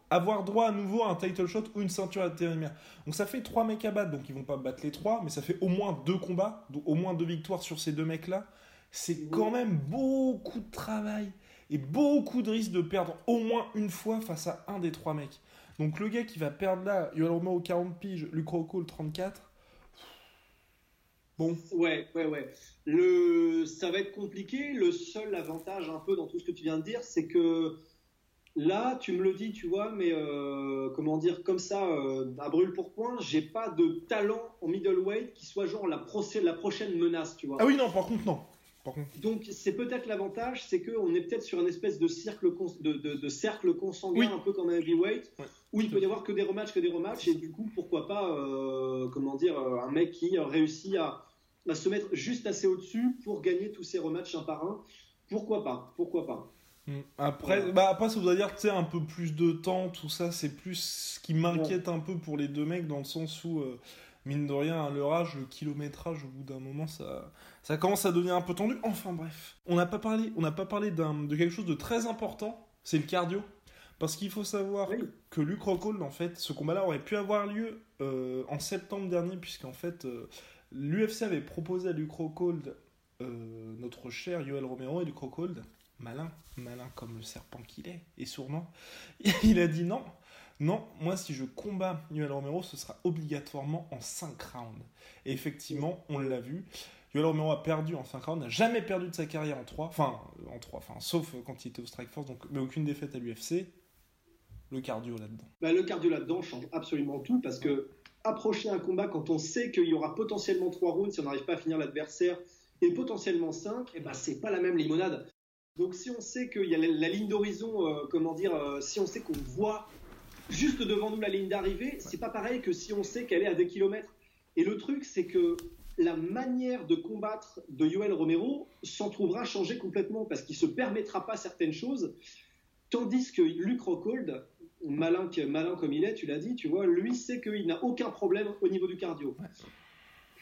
S2: avoir droit à nouveau à un title shot ou une ceinture intérimaire. Donc ça fait trois mecs à battre, donc ils vont pas battre les trois, mais ça fait au moins deux combats, donc au moins deux victoires sur ces deux mecs-là. C'est quand même beaucoup de travail et beaucoup de risques de perdre au moins une fois face à un des trois mecs. Donc le gars qui va perdre là, Yoel Romero 40 piges, Luke Rockhold 34. Bon,
S3: Ouais, ouais, ouais. Le... Ça va être compliqué. Le seul avantage un peu dans tout ce que tu viens de dire, c'est que là, tu me le dis, tu vois, mais euh, comment dire, comme ça, euh, à brûle pour point, j'ai pas de talent en middleweight qui soit genre la prochaine menace, tu vois.
S2: ah oui non, par contre non.
S3: Donc c'est peut-être l'avantage, c'est qu'on est peut-être sur une espèce de, cercle de, de- de cercle consanguin,
S2: Oui.
S3: un peu comme un heavyweight,
S2: Ouais.
S3: où il peut y avoir que des rematchs, que des rematchs, et du coup, pourquoi pas, euh, comment dire, euh, un mec qui réussit à, à se mettre juste assez au-dessus pour gagner tous ces rematchs un par un. Pourquoi pas Pourquoi pas
S2: Mm. Après, bah après, ça voudrait dire, tu sais, un peu plus de temps, tout ça, c'est plus ce qui m'inquiète un peu pour les deux mecs, dans le sens où, euh, mine de rien, âge, le kilométrage, au bout d'un moment, ça, ça commence à devenir un peu tendu. Enfin bref, on n'a pas parlé, on n'a pas parlé de quelque chose de très important, c'est le cardio. Parce qu'il faut savoir que Luke Rockhold, en fait, ce combat-là aurait pu avoir lieu euh, en septembre dernier, puisqu'en fait, euh, l'UFC avait proposé à Luke Rockhold, notre cher Yoel Romero, et Luke Rockhold malin, malin comme le serpent qu'il est, et sournois, il a dit non, non, moi si je combats Yoel Romero, ce sera obligatoirement en 5 rounds. Et effectivement, on l'a vu, Yoel Romero a perdu en 5 rounds, n'a jamais perdu de sa carrière en 3, enfin, en 3, enfin, sauf quand il était au Strike Force, donc, mais aucune défaite à l'UFC. Le cardio là-dedans.
S3: Bah, le cardio là-dedans change absolument tout parce que approcher un combat quand on sait qu'il y aura potentiellement 3 rounds si on n'arrive pas à finir l'adversaire et potentiellement 5, et ben c'est pas la même limonade. Donc si on sait qu'il y a la, ligne d'horizon, euh, comment dire, euh, si on sait qu'on voit juste devant nous la ligne d'arrivée, c'est pas pareil que si on sait qu'elle est à des kilomètres. Et le truc, c'est que la manière de combattre de Yoel Romero s'en trouvera changée complètement parce qu'il se permettra pas certaines choses, tandis que Luc Rockhold, malin, malin comme il est, tu l'as dit, tu vois, lui sait qu'il n'a aucun problème au niveau du cardio.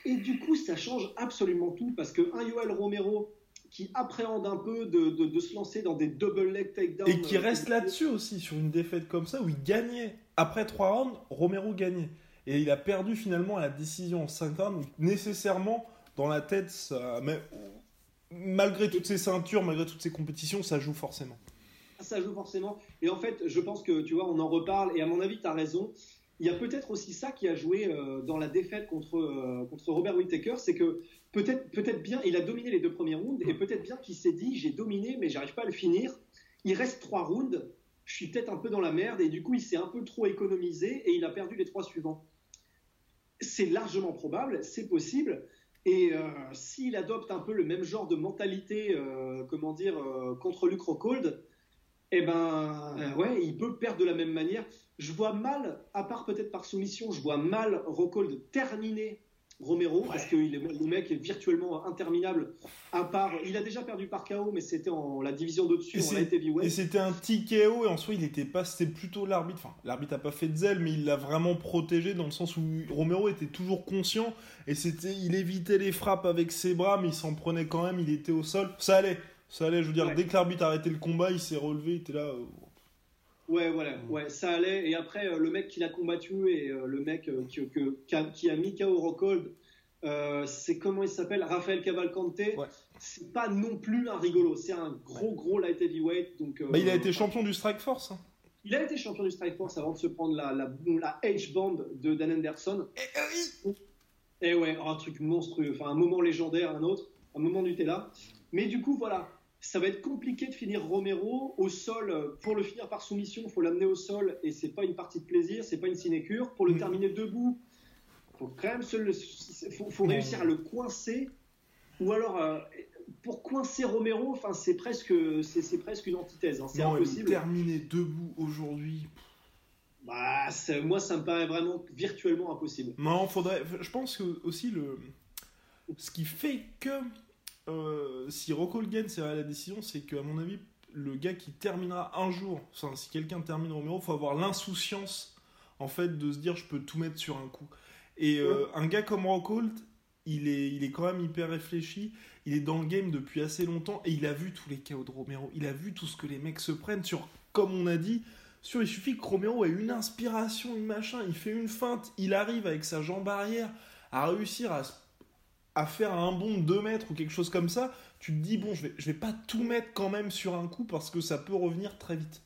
S3: Et du coup, ça change absolument tout parce que un Yoel Romero qui appréhende un peu de, se lancer dans des double leg takedowns.
S2: Et qui reste là-dessus aussi, sur une défaite comme ça, où il gagnait. Après trois rounds, Romero gagnait. Et il a perdu finalement à la décision en 5 rounds. Nécessairement, dans la tête, ça... Mais, malgré toutes ces ceintures, malgré toutes ces compétitions, ça joue forcément.
S3: Ça joue forcément. Et en fait, je pense que, tu vois, on en reparle. Et à mon avis, tu as raison. Il y a peut-être aussi ça qui a joué euh, dans la défaite contre, euh, contre Robert Whittaker, c'est que peut-être peut-être bien, il a dominé les deux premiers rounds, et peut-être bien qu'il s'est dit, j'ai dominé, mais j'arrive pas à le finir. Il reste trois rounds, je suis peut-être un peu dans la merde, et du coup, il s'est un peu trop économisé, et il a perdu les trois suivants. C'est largement probable, c'est possible, et euh, s'il adopte un peu le même genre de mentalité, comment dire, contre Luke Rockhold, eh ben, ouais, il peut perdre de la même manière. Je vois mal, à part peut-être par soumission, je vois mal Rockhold terminer Romero parce que le mec est virtuellement interminable. À part, il a déjà perdu par KO, mais c'était en la division d'au-dessus,
S2: Et c'était un TKO et en soi il était pas, c'était plutôt l'arbitre. Enfin, l'arbitre a pas fait de zèle, mais il l'a vraiment protégé dans le sens où Romero était toujours conscient et c'était, il évitait les frappes avec ses bras, mais il s'en prenait quand même. Il était au sol, ça allait. Ça allait, je veux dire, dès que l'arbitre a arrêté le combat, il s'est relevé, il était là. Euh,
S3: ouais, voilà, mm. ouais, ça allait. Et après, euh, le mec qui l'a combattu et euh, le mec qui, qui, a, mis KO Rockhold, c'est comment il s'appelle? Raphaël Cavalcante. C'est pas non plus un rigolo, c'est un gros, gros light heavyweight. Donc,
S2: bah, il a été champion du Strike Force. Hein.
S3: Il a été champion du Strike Force avant de se prendre la, la, la H-band de Dan Anderson. Et, et ouais, un truc monstrueux, enfin un moment légendaire, un autre, un moment Nutella. Mais du coup, voilà, ça va être compliqué de finir Romero au sol. Pour le finir par soumission, il faut l'amener au sol et c'est pas une partie de plaisir, c'est pas une sinécure. Pour le mm. terminer debout, faut quand même faut, réussir à le coincer. Ou alors, euh, pour coincer Romero, enfin, c'est presque, c'est, presque une antithèse. Hein, c'est impossible.
S2: Terminer debout aujourd'hui.
S3: Bah, moi, ça me paraît vraiment virtuellement impossible.
S2: Non, faudrait. Je pense que aussi le, ce qui fait que euh, si Rocco gagne, c'est la décision, c'est qu'à mon avis, le gars qui terminera un jour, enfin, si quelqu'un termine Romero, il faut avoir l'insouciance en fait de se dire je peux tout mettre sur un coup. Et euh, un gars comme Rockhold, il est, il est quand même hyper réfléchi, il est dans le game depuis assez longtemps et il a vu tous les chaos de Romero, il a vu tout ce que les mecs se prennent sur, comme on a dit, sur il suffit que Romero ait une inspiration, une machin, il fait une feinte, il arrive avec sa jambe arrière à réussir à se à faire un bond de 2 mètres ou quelque chose comme ça, tu te dis, bon, je vais, je vais pas tout mettre quand même sur un coup parce que ça peut revenir très vite.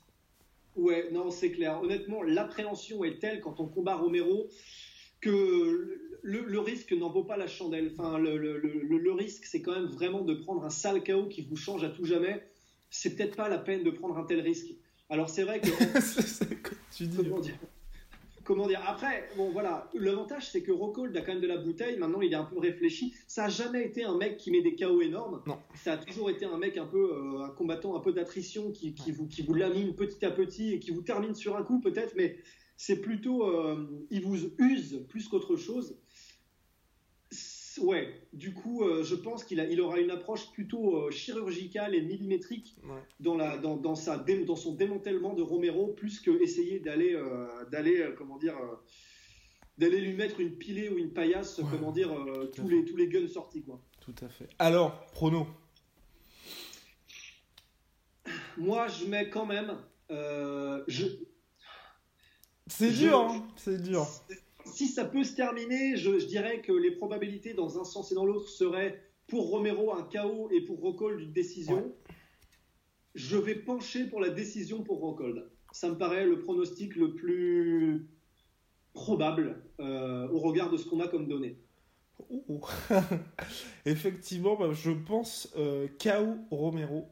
S3: Ouais, non, c'est clair. Honnêtement, l'appréhension est telle quand on combat Romero que le, risque n'en vaut pas la chandelle. Enfin, le, le risque, c'est quand même vraiment de prendre un sale chaos qui vous change à tout jamais. C'est peut-être pas la peine de prendre un tel risque. Alors c'est vrai que...
S2: c'est tu dis
S3: comment dire? Après, bon voilà, l'avantage c'est que Rockhold a quand même de la bouteille. Maintenant, il est un peu réfléchi. Ça a jamais été un mec qui met des KO énormes.
S2: Non.
S3: Ça a toujours été un mec un peu euh, un combattant un peu d'attrition qui, qui, vous qui vous lamine petit à petit et qui vous termine sur un coup peut-être, mais c'est plutôt euh, il vous use plus qu'autre chose. Ouais, du coup, euh, je pense qu'il il aura une approche plutôt euh, chirurgicale et millimétrique dans, la, dans, dans, sa, dans son démantèlement de Romero, plus que essayer d'aller, euh, d'aller comment dire, d'aller lui mettre une pilée ou une paillasse, comment dire, tous, les, tous les guns sortis. Quoi.
S2: Tout à fait. Alors, prono
S3: Moi, je mets quand même. je...
S2: C'est dur, hein c'est dur
S3: si ça peut se terminer, je, dirais que les probabilités dans un sens et dans l'autre seraient pour Romero un chaos et pour Rockhold une décision. Je vais pencher pour la décision pour Rockhold. Ça me paraît le pronostic le plus probable euh, au regard de ce qu'on a comme données.
S2: Effectivement, bah, je pense euh, KO Romero.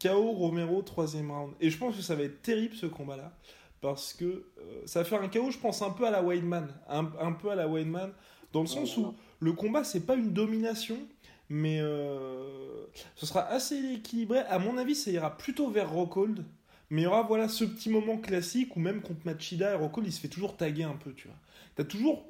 S2: KO Romero, troisième round. Et je pense que ça va être terrible ce combat-là parce que euh, ça va faire un chaos, je pense, un peu à la Weidman. Un, un peu à la Weidman, dans le sens où le combat, c'est pas une domination, mais euh, ce sera assez équilibré. À mon avis, ça ira plutôt vers Rockhold. Mais il y aura voilà, ce petit moment classique où même contre Machida et Rockhold, il se fait toujours taguer un peu, tu vois. T'as toujours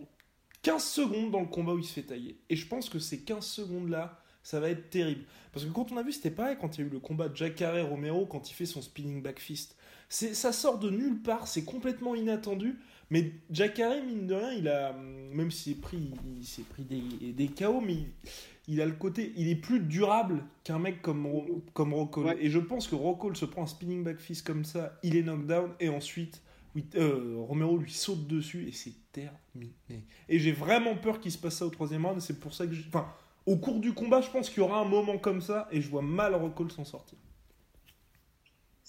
S2: 15 secondes dans le combat où il se fait taguer. Et je pense que ces 15 secondes-là, ça va être terrible. Parce que quand on a vu, c'était pareil quand il y a eu le combat de Jacare Romero, quand il fait son spinning back fist ça sort de nulle part, c'est complètement inattendu. Mais Jacare, mine de rien, il a, même s'il s'est pris, il s'est pris des, des KO, mais il, a le côté, il est plus durable qu'un mec comme, comme. Et je pense que Rockall se prend un spinning back fist comme ça, il est knockdown, et ensuite, euh, Romero lui saute dessus, et c'est terminé. Et j'ai vraiment peur qu'il se passe ça au troisième round, c'est pour ça que, enfin, au cours du combat, je pense qu'il y aura un moment comme ça, et je vois mal Rockall s'en sortir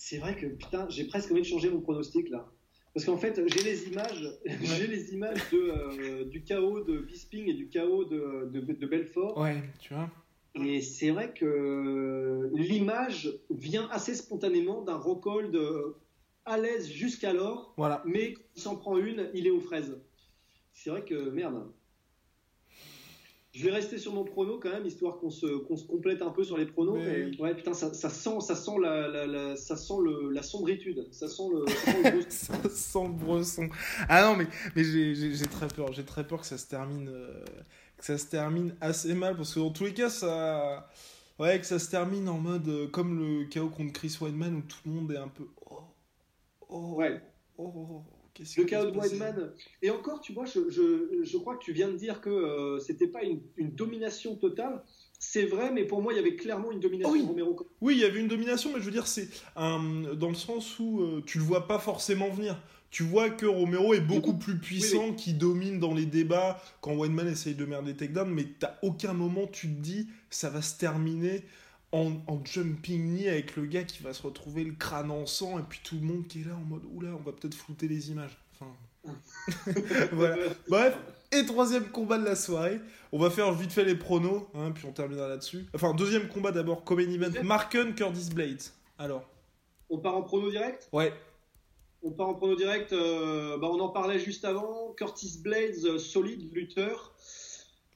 S3: c'est vrai que putain, j'ai presque envie de changer mon pronostic là. Parce qu'en fait, j'ai les images, j'ai les images de, euh, du chaos de Bisping et du chaos de, de, Belfort.
S2: Ouais, tu vois.
S3: Et c'est vrai que l'image vient assez spontanément d'un Rockhold à l'aise jusqu'alors,
S2: voilà.
S3: mais s'en prend une, il est aux fraises. C'est vrai que merde. Je vais rester sur mon prono quand même, histoire qu'on se, qu'on se complète un peu sur les pronos. Mais... ouais, putain, ça, ça, sent, ça sent, la, la, la ça sent le, la sombritude. Ça sent le,
S2: ça sent le bresson. Ah non, mais, mais j'ai très peur. J'ai très peur que ça se termine, euh, que ça se termine assez mal. Parce que dans tous les cas, ça. Ouais, que ça se termine en mode euh, comme le chaos contre Chris Weidman où tout le monde est un peu. Oh,
S3: oh, ouais. oh, oh. oh le chaos de Wiseman. Et encore, tu vois, je, je, je, crois que tu viens de dire que euh, c'était pas une, une, domination totale. C'est vrai, mais pour moi, il y avait clairement une domination
S2: oui.
S3: Romero.
S2: Oui, il y avait une domination, mais je veux dire, c'est dans le sens où euh, tu le vois pas forcément venir. Tu vois que Romero est beaucoup plus puissant, qui domine dans les débats quand Wineman essaye de merder takedown, mais t'as aucun moment tu te dis ça va se terminer en, jumping knee avec le gars qui va se retrouver le crâne en sang et puis tout le monde qui est là en mode oula, on va peut-être flouter les images. Enfin. voilà. Bref, et troisième combat de la soirée. On va faire vite fait les pronos, hein, puis on terminera là-dessus. Enfin, deuxième combat d'abord, comme event. Marken, Curtis Blades. Alors.
S3: On part en prono direct?
S2: Ouais.
S3: On part en prono direct. Euh, bah, on en parlait juste avant. Curtis Blades, euh, solide lutteur.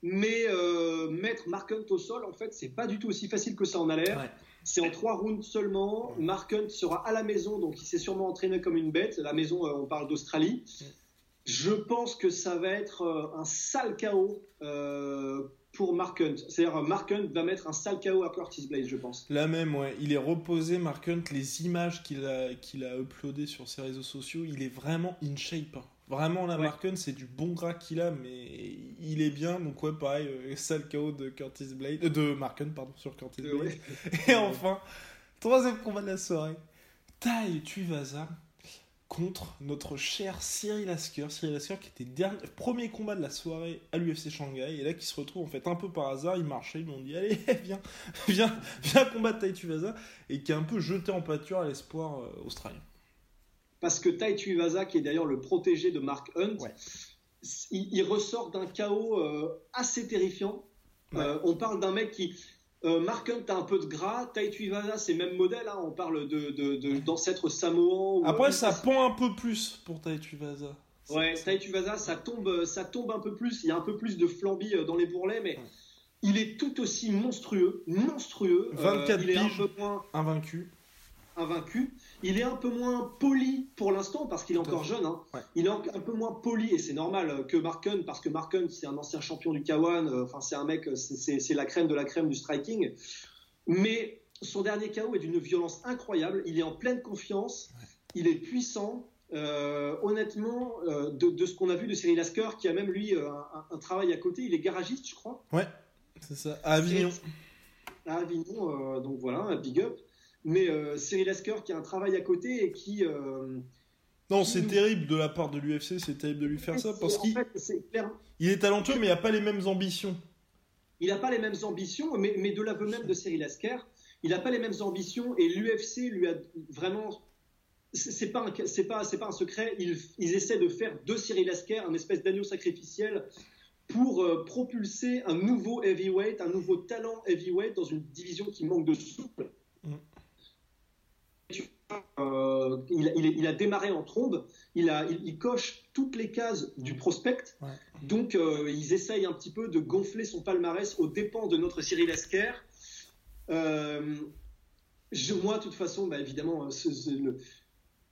S3: Mais euh, mettre Mark Hunt au sol, en fait, c'est pas du tout aussi facile que ça en a l'air. C'est en trois rounds seulement. Mark Hunt sera à la maison, donc il s'est sûrement entraîné comme une bête. La maison, euh, on parle d'Australie. Je pense que ça va être euh, un sale chaos pour Mark Hunt. C'est-à-dire, Mark Hunt va mettre un sale chaos à Curtis Blaze, je pense.
S2: La même, ouais. Il est reposé, Mark Hunt. Les images qu'il a, qu'il a uploadées sur ses réseaux sociaux, il est vraiment in shape. Hein. Vraiment, la Marken, c'est du bon gras qu'il a, mais il est bien. Donc, ouais, pareil, euh, sale KO de Curtis Blade, euh, de Marken, pardon, sur Curtis Blade. Et enfin, troisième combat de la soirée Tai Tuivasa contre notre cher Cyril Asker. Cyril Asker qui était dernier, premier combat de la soirée à l'UFC Shanghai et là qui se retrouve en fait un peu par hasard. Il marchait, ils m'ont dit allez, viens, viens, viens combattre Tai Tuivasa et qui est un peu jeté en pâture à l'espoir euh, australien
S3: parce que Tai Tuivasa, qui est d'ailleurs le protégé de Mark Hunt, il, ressort d'un chaos euh, assez terrifiant. Euh, on parle d'un mec qui. Euh, Mark Hunt a un peu de gras, Tai Tuivasa c'est même modèle, hein. on parle d'ancêtres de, samoans.
S2: Après ça pend un peu plus pour Tai Tuivasa.
S3: Ouais, Tai Tuivasa ça tombe, ça tombe un peu plus, il y a un peu plus de flambi dans les bourrelets, mais il est tout aussi monstrueux, monstrueux.
S2: 24 il est un peu moins... invaincu.
S3: Invaincu. Il est un peu moins poli pour l'instant parce qu'il est encore jeune. Hein. Il est un peu moins poli et c'est normal que Marken parce que Marken c'est un ancien champion du K1. Enfin c'est un mec, c'est la crème de la crème du striking. Mais son dernier KO est d'une violence incroyable. Il est en pleine confiance. Il est puissant. Euh, honnêtement, euh, de, ce qu'on a vu de Cyril Asker, qui a même lui euh, un, travail à côté, il est garagiste, je crois.
S2: Ouais, c'est ça, à Avignon.
S3: À Avignon, donc voilà, un big up. Mais Cyril Asker qui a un travail à côté et qui.
S2: non, c'est terrible de la part de l'UFC, c'est terrible de lui faire ça parce qu'il il est talentueux, mais il n'a pas les mêmes ambitions.
S3: Il n'a pas les mêmes ambitions, mais, mais de l'aveu même de Cyril Asker, il n'a pas les mêmes ambitions et l'UFC lui a vraiment c'est pas pas pas un secret. Ils, essaient de faire de Cyril Asker un espèce d'agneau sacrificiel pour euh, propulser un nouveau heavyweight, un nouveau talent heavyweight dans une division qui manque de souple. Euh, il, a démarré en trombe, il, a, il, coche toutes les cases du prospect, donc euh, ils essayent un petit peu de gonfler son palmarès aux dépens de notre Cyril Asker. Je, moi, de toute façon, bah, évidemment,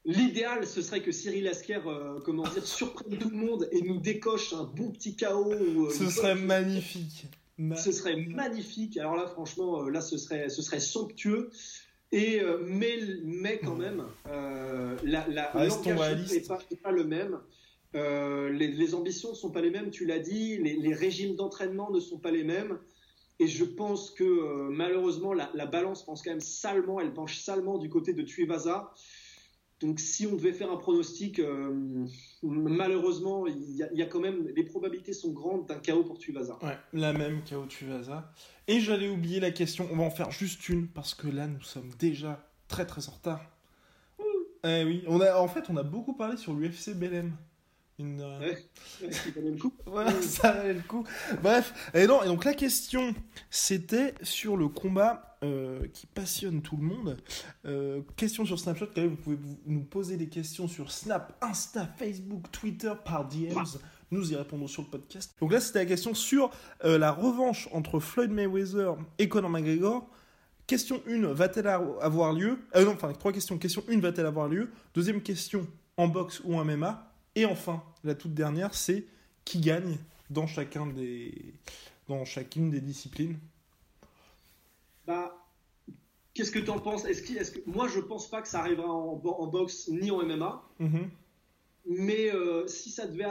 S3: L'idéal, ce serait que Cyril Asker, euh, comment dire, surprenne tout le monde et nous décoche un bon petit chaos.
S2: Euh, ce serait magnifique.
S3: ce serait magnifique. Alors là, franchement, euh, là, ce serait, ce serait somptueux. Et mais, mais quand même, la, la n'est pas, pas, le même. Les, ambitions ne sont pas les mêmes. Tu l'as dit. Les, régimes d'entraînement ne sont pas les mêmes. Et je pense que malheureusement, la, la, balance pense quand même salement. Elle penche salement du côté de Tuivasa. Donc si on devait faire un pronostic, euh, malheureusement, il y, a quand même les probabilités sont grandes d'un chaos pour Tuivasa.
S2: Ouais, la même chaos Tuivasa. Et j'allais oublier la question. On va en faire juste une parce que là nous sommes déjà très très en retard. Eh oui, on a en fait on a beaucoup parlé sur l'UFC BLM.
S3: Une... Ouais, le coup.
S2: voilà, ça valait le coup. Bref, et non, et donc la question, c'était sur le combat euh, qui passionne tout le monde. Euh, question sur Snapchat, quand même, vous pouvez nous poser des questions sur Snap, Insta, Facebook, Twitter par DMs. Nous y répondons sur le podcast. Donc là, c'était la question sur euh, la revanche entre Floyd Mayweather et Conor McGregor. Question 1, va-t-elle avoir lieu? Non, enfin, trois questions. Question 1, va-t-elle avoir lieu? Deuxième question, en boxe ou en MMA et enfin, la toute dernière, c'est qui gagne dans, chacun des, dans chacune des disciplines
S3: bah, Qu'est-ce que tu en penses? Est-ce est que... Moi, je pense pas que ça arrivera en, en boxe ni en MMA. Mhm. Mais euh, si ça devait.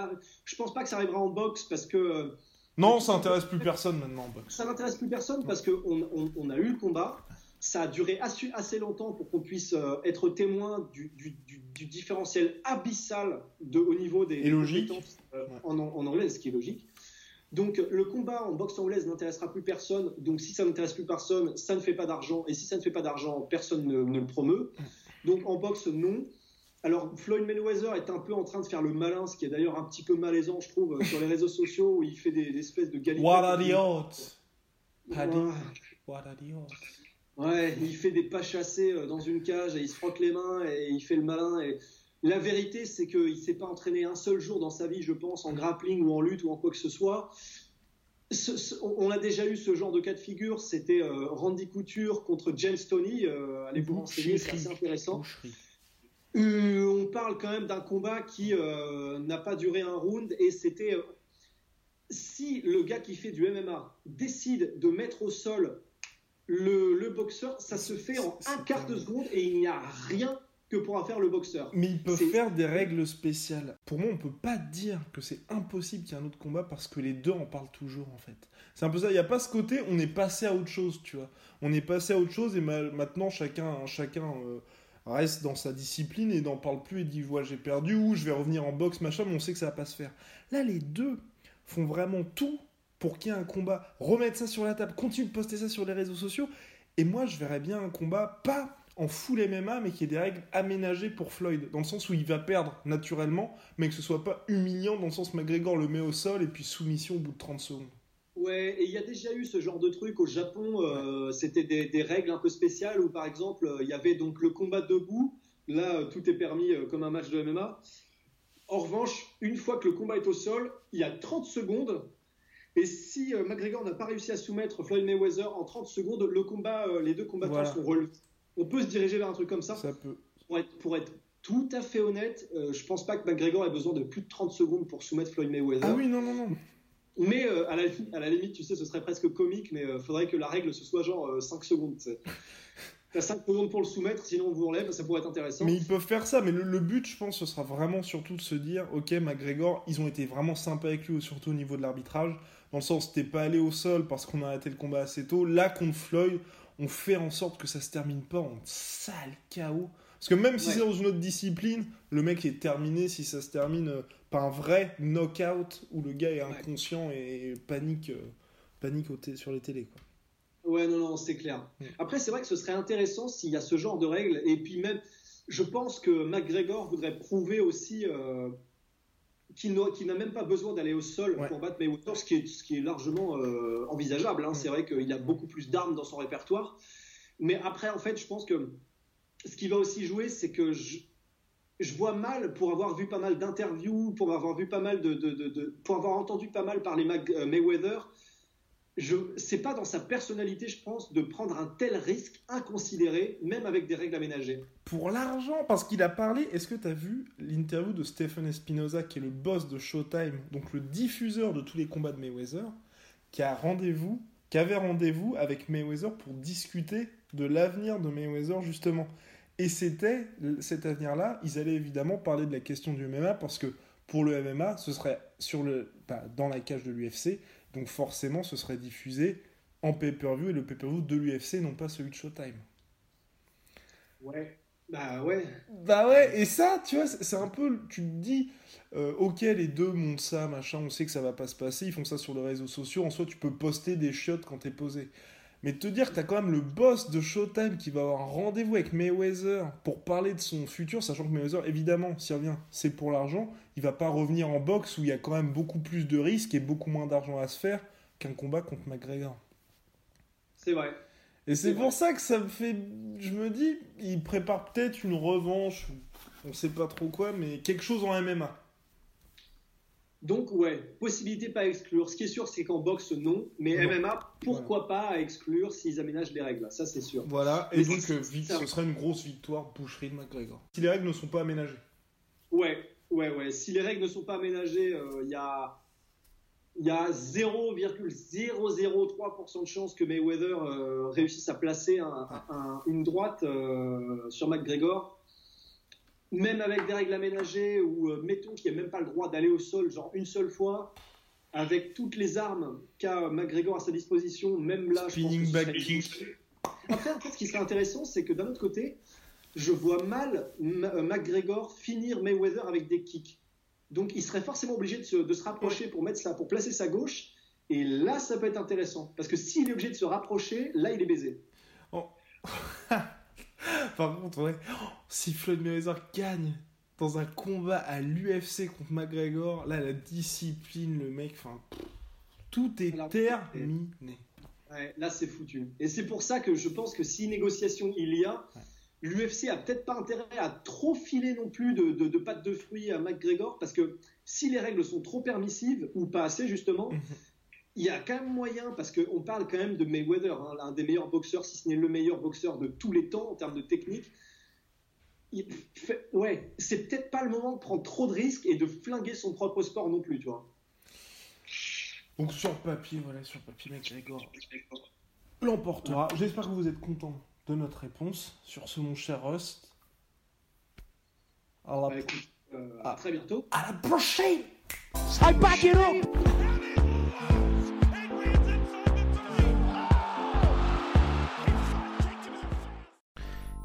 S3: Je pense pas que ça arrivera en boxe parce que. Euh,
S2: non, ça n'intéresse plus personne maintenant en boxe.
S3: Ça n'intéresse plus personne parce qu'on on, a eu le combat ça a duré assez, longtemps pour qu'on puisse euh, être témoin du, différentiel abyssal de, au niveau des
S2: compétences
S3: euh, en, anglais, ce qui est logique. Donc le combat en boxe anglaise n'intéressera plus personne. Donc si ça n'intéresse plus personne, ça ne fait pas d'argent. Et si ça ne fait pas d'argent, personne ne, le promeut. Donc en boxe, non. Alors Floyd Mayweather est un peu en train de faire le malin, ce qui est d'ailleurs un petit peu malaisant, je trouve, sur les réseaux sociaux où il fait des, espèces de galipettes.
S2: What are the odds? What are the odds?
S3: Ouais, il fait des pas chassés euh, dans une cage et il se frotte les mains et il fait le malin. Et la vérité, c'est qu'il ne s'est pas entraîné un seul jour dans sa vie, je pense, en grappling ou en lutte ou en quoi que ce soit. on a déjà eu ce genre de cas de figure. C'était euh, Randy Couture contre James Tony. Euh, allez vous renseigner, c'est assez intéressant. on parle quand même d'un combat qui n'a pas duré un round et c'était si le gars qui fait du MMA décide de mettre au sol le, boxeur, ça se fait en un quart de seconde et il n'y a rien que pourra faire le boxeur.
S2: Mais il peut faire des règles spéciales. Pour moi, on peut pas dire que c'est impossible qu'il y ait un autre combat parce que les deux en parlent toujours en fait. C'est un peu ça. Il n'y a pas ce côté, on est passé à autre chose, tu vois. On est passé à autre chose et maintenant chacun, chacun euh, reste dans sa discipline et n'en parle plus et dit voilà j'ai perdu ou je vais revenir en boxe machin, mais on sait que ça va pas se faire. Là, les deux font vraiment tout pour qu'il y ait un combat, remettre ça sur la table, continue de poster ça sur les réseaux sociaux. Et moi, je verrais bien un combat, pas en full MMA, mais qui ait des règles aménagées pour Floyd, dans le sens où il va perdre naturellement, mais que ce soit pas humiliant, dans le sens où McGregor le met au sol et puis soumission au bout de 30 secondes.
S3: Ouais, et il y a déjà eu ce genre de truc au Japon, euh, c'était des, règles un peu spéciales où par exemple, il y avait donc le combat debout, là tout est permis euh, comme un match de MMA. En revanche, une fois que le combat est au sol, il y a 30 secondes et si euh, McGregor n'a pas réussi à soumettre Floyd Mayweather en 30 secondes, le combat, euh, les deux combattants sont relevés. on peut se diriger vers un truc comme ça.
S2: Ça peut.
S3: Pour être, pour être tout à fait honnête, euh, je pense pas que McGregor ait besoin de plus de 30 secondes pour soumettre Floyd Mayweather.
S2: Ah oui, non, non, non.
S3: Mais euh, à, la, à, la, limite, tu sais, ce serait presque comique, mais il euh, faudrait que la règle ce soit genre 5 secondes. T'as 5 secondes pour le soumettre, sinon on vous enlève, ça pourrait être intéressant.
S2: Mais ils peuvent faire ça, mais le, le, but, je pense, ce sera vraiment surtout de se dire, ok, McGregor, ils ont été vraiment sympas avec lui, surtout au niveau de l'arbitrage, dans le sens, t'es pas allé au sol parce qu'on a arrêté le combat assez tôt. Là, contre Floyd, on fait en sorte que ça se termine pas en sale chaos. Parce que même si ouais. c'est dans une autre discipline, le mec est terminé si ça se termine euh, par un vrai knockout où le gars est inconscient ouais. et panique, euh, panique sur les télés. Quoi.
S3: Ouais, non, non, c'est clair. Après, c'est vrai que ce serait intéressant s'il y a ce genre de règles. Et puis même, je pense que McGregor voudrait prouver aussi euh, qu'il n'a même pas besoin d'aller au sol ouais. pour battre Mayweather, ce qui est, ce qui est largement euh, envisageable. Hein. Mm. C'est vrai qu'il a beaucoup plus d'armes dans son répertoire. Mais après, en fait, je pense que ce qui va aussi jouer, c'est que je, je, vois mal, pour avoir vu pas mal d'interviews, pour avoir vu pas mal de, de, de, de, pour avoir entendu pas mal parler Mag, euh, Mayweather, je, c'est pas dans sa personnalité, je pense, de prendre un tel risque inconsidéré, même avec des règles aménagées.
S2: Pour l'argent, parce qu'il a parlé. Est-ce que tu as vu l'interview de Stephen Espinoza, qui est le boss de Showtime, donc le diffuseur de tous les combats de Mayweather, qui qui avait rendez-vous avec Mayweather pour discuter de l'avenir de Mayweather justement? Et c'était cet avenir-là, ils allaient évidemment parler de la question du MMA parce que pour le MMA, ce serait bah, dans la cage de l'UFC, donc forcément ce serait diffusé en pay-per-view et le pay-per-view de l'UFC, non pas celui de Showtime.
S3: Ouais, bah ouais.
S2: Bah ouais, et ça, tu vois, c'est un peu, tu te dis, euh, ok, les deux montent ça, machin, on sait que ça va pas se passer, ils font ça sur les réseaux sociaux, en soi tu peux poster des chiottes quand t'es posé. Mais te dire que t'as quand même le boss de Showtime qui va avoir un rendez-vous avec Mayweather pour parler de son futur, sachant que Mayweather, évidemment, s'il revient, c'est pour l'argent. Il va pas revenir en boxe où il y a quand même beaucoup plus de risques et beaucoup moins d'argent à se faire qu'un combat contre McGregor.
S3: C'est vrai.
S2: Et c'est pour ça que ça me fait. Je me dis, il prépare peut-être une revanche, on sait pas trop quoi, mais quelque chose en MMA.
S3: Donc, ouais, possibilité pas à exclure. Ce qui est sûr, c'est qu'en boxe, non. Mais non. MMA, pourquoi voilà. pas à exclure s'ils aménagent les règles? Ça, c'est sûr.
S2: Voilà, et mais donc, euh, vite, ce serait une grosse victoire boucherie de McGregor. Si les règles ne sont pas aménagées.
S3: Ouais, ouais, ouais. Si les règles ne sont pas aménagées, il euh, y a. Il y a 0,003% de chances que Mayweather euh, réussisse à placer un, un, une droite sur McGregor même avec des règles aménagées, ou euh, mettons qu'il n'y a même pas le droit d'aller au sol, genre une seule fois, avec toutes les armes qu'a McGregor à sa disposition, même là,
S2: Spinning
S3: je
S2: pense que
S3: Après, en fait, ce qui serait intéressant, c'est que d'un autre côté, je vois mal McGregor finir Mayweather avec des kicks. Donc, il serait forcément obligé de se, de se rapprocher pour mettre ça, pour placer sa gauche. Et là, ça peut être intéressant. Parce que s'il est obligé de se rapprocher, là, il est baisé.
S2: Oh. Par contre, ouais, si Floyd Mayweather gagne dans un combat à l'UFC contre McGregor, là, la discipline, le mec, enfin, tout est Alors, terminé.
S3: Ouais, là, c'est foutu. Et c'est pour ça que je pense que si négociation il y a, ouais. l'UFC a peut-être pas intérêt à trop filer non plus de, de, de pâtes de fruits à McGregor, parce que si les règles sont trop permissives, ou pas assez justement, il y a quand même moyen, parce qu'on parle quand même de Mayweather, hein, l'un des meilleurs boxeurs, si ce n'est le meilleur boxeur de tous les temps en termes de technique. Il fait, ouais, c'est peut-être pas le moment de prendre trop de risques et de flinguer son propre sport non plus, tu vois.
S2: Donc sur papier, voilà, sur papier, McGregor l'emportera. J'espère que vous êtes content de notre réponse sur ce mon cher Rust.
S3: À, la... bah, écoute, euh, à, à très bientôt.
S2: À la prochaine.
S1: I back it up.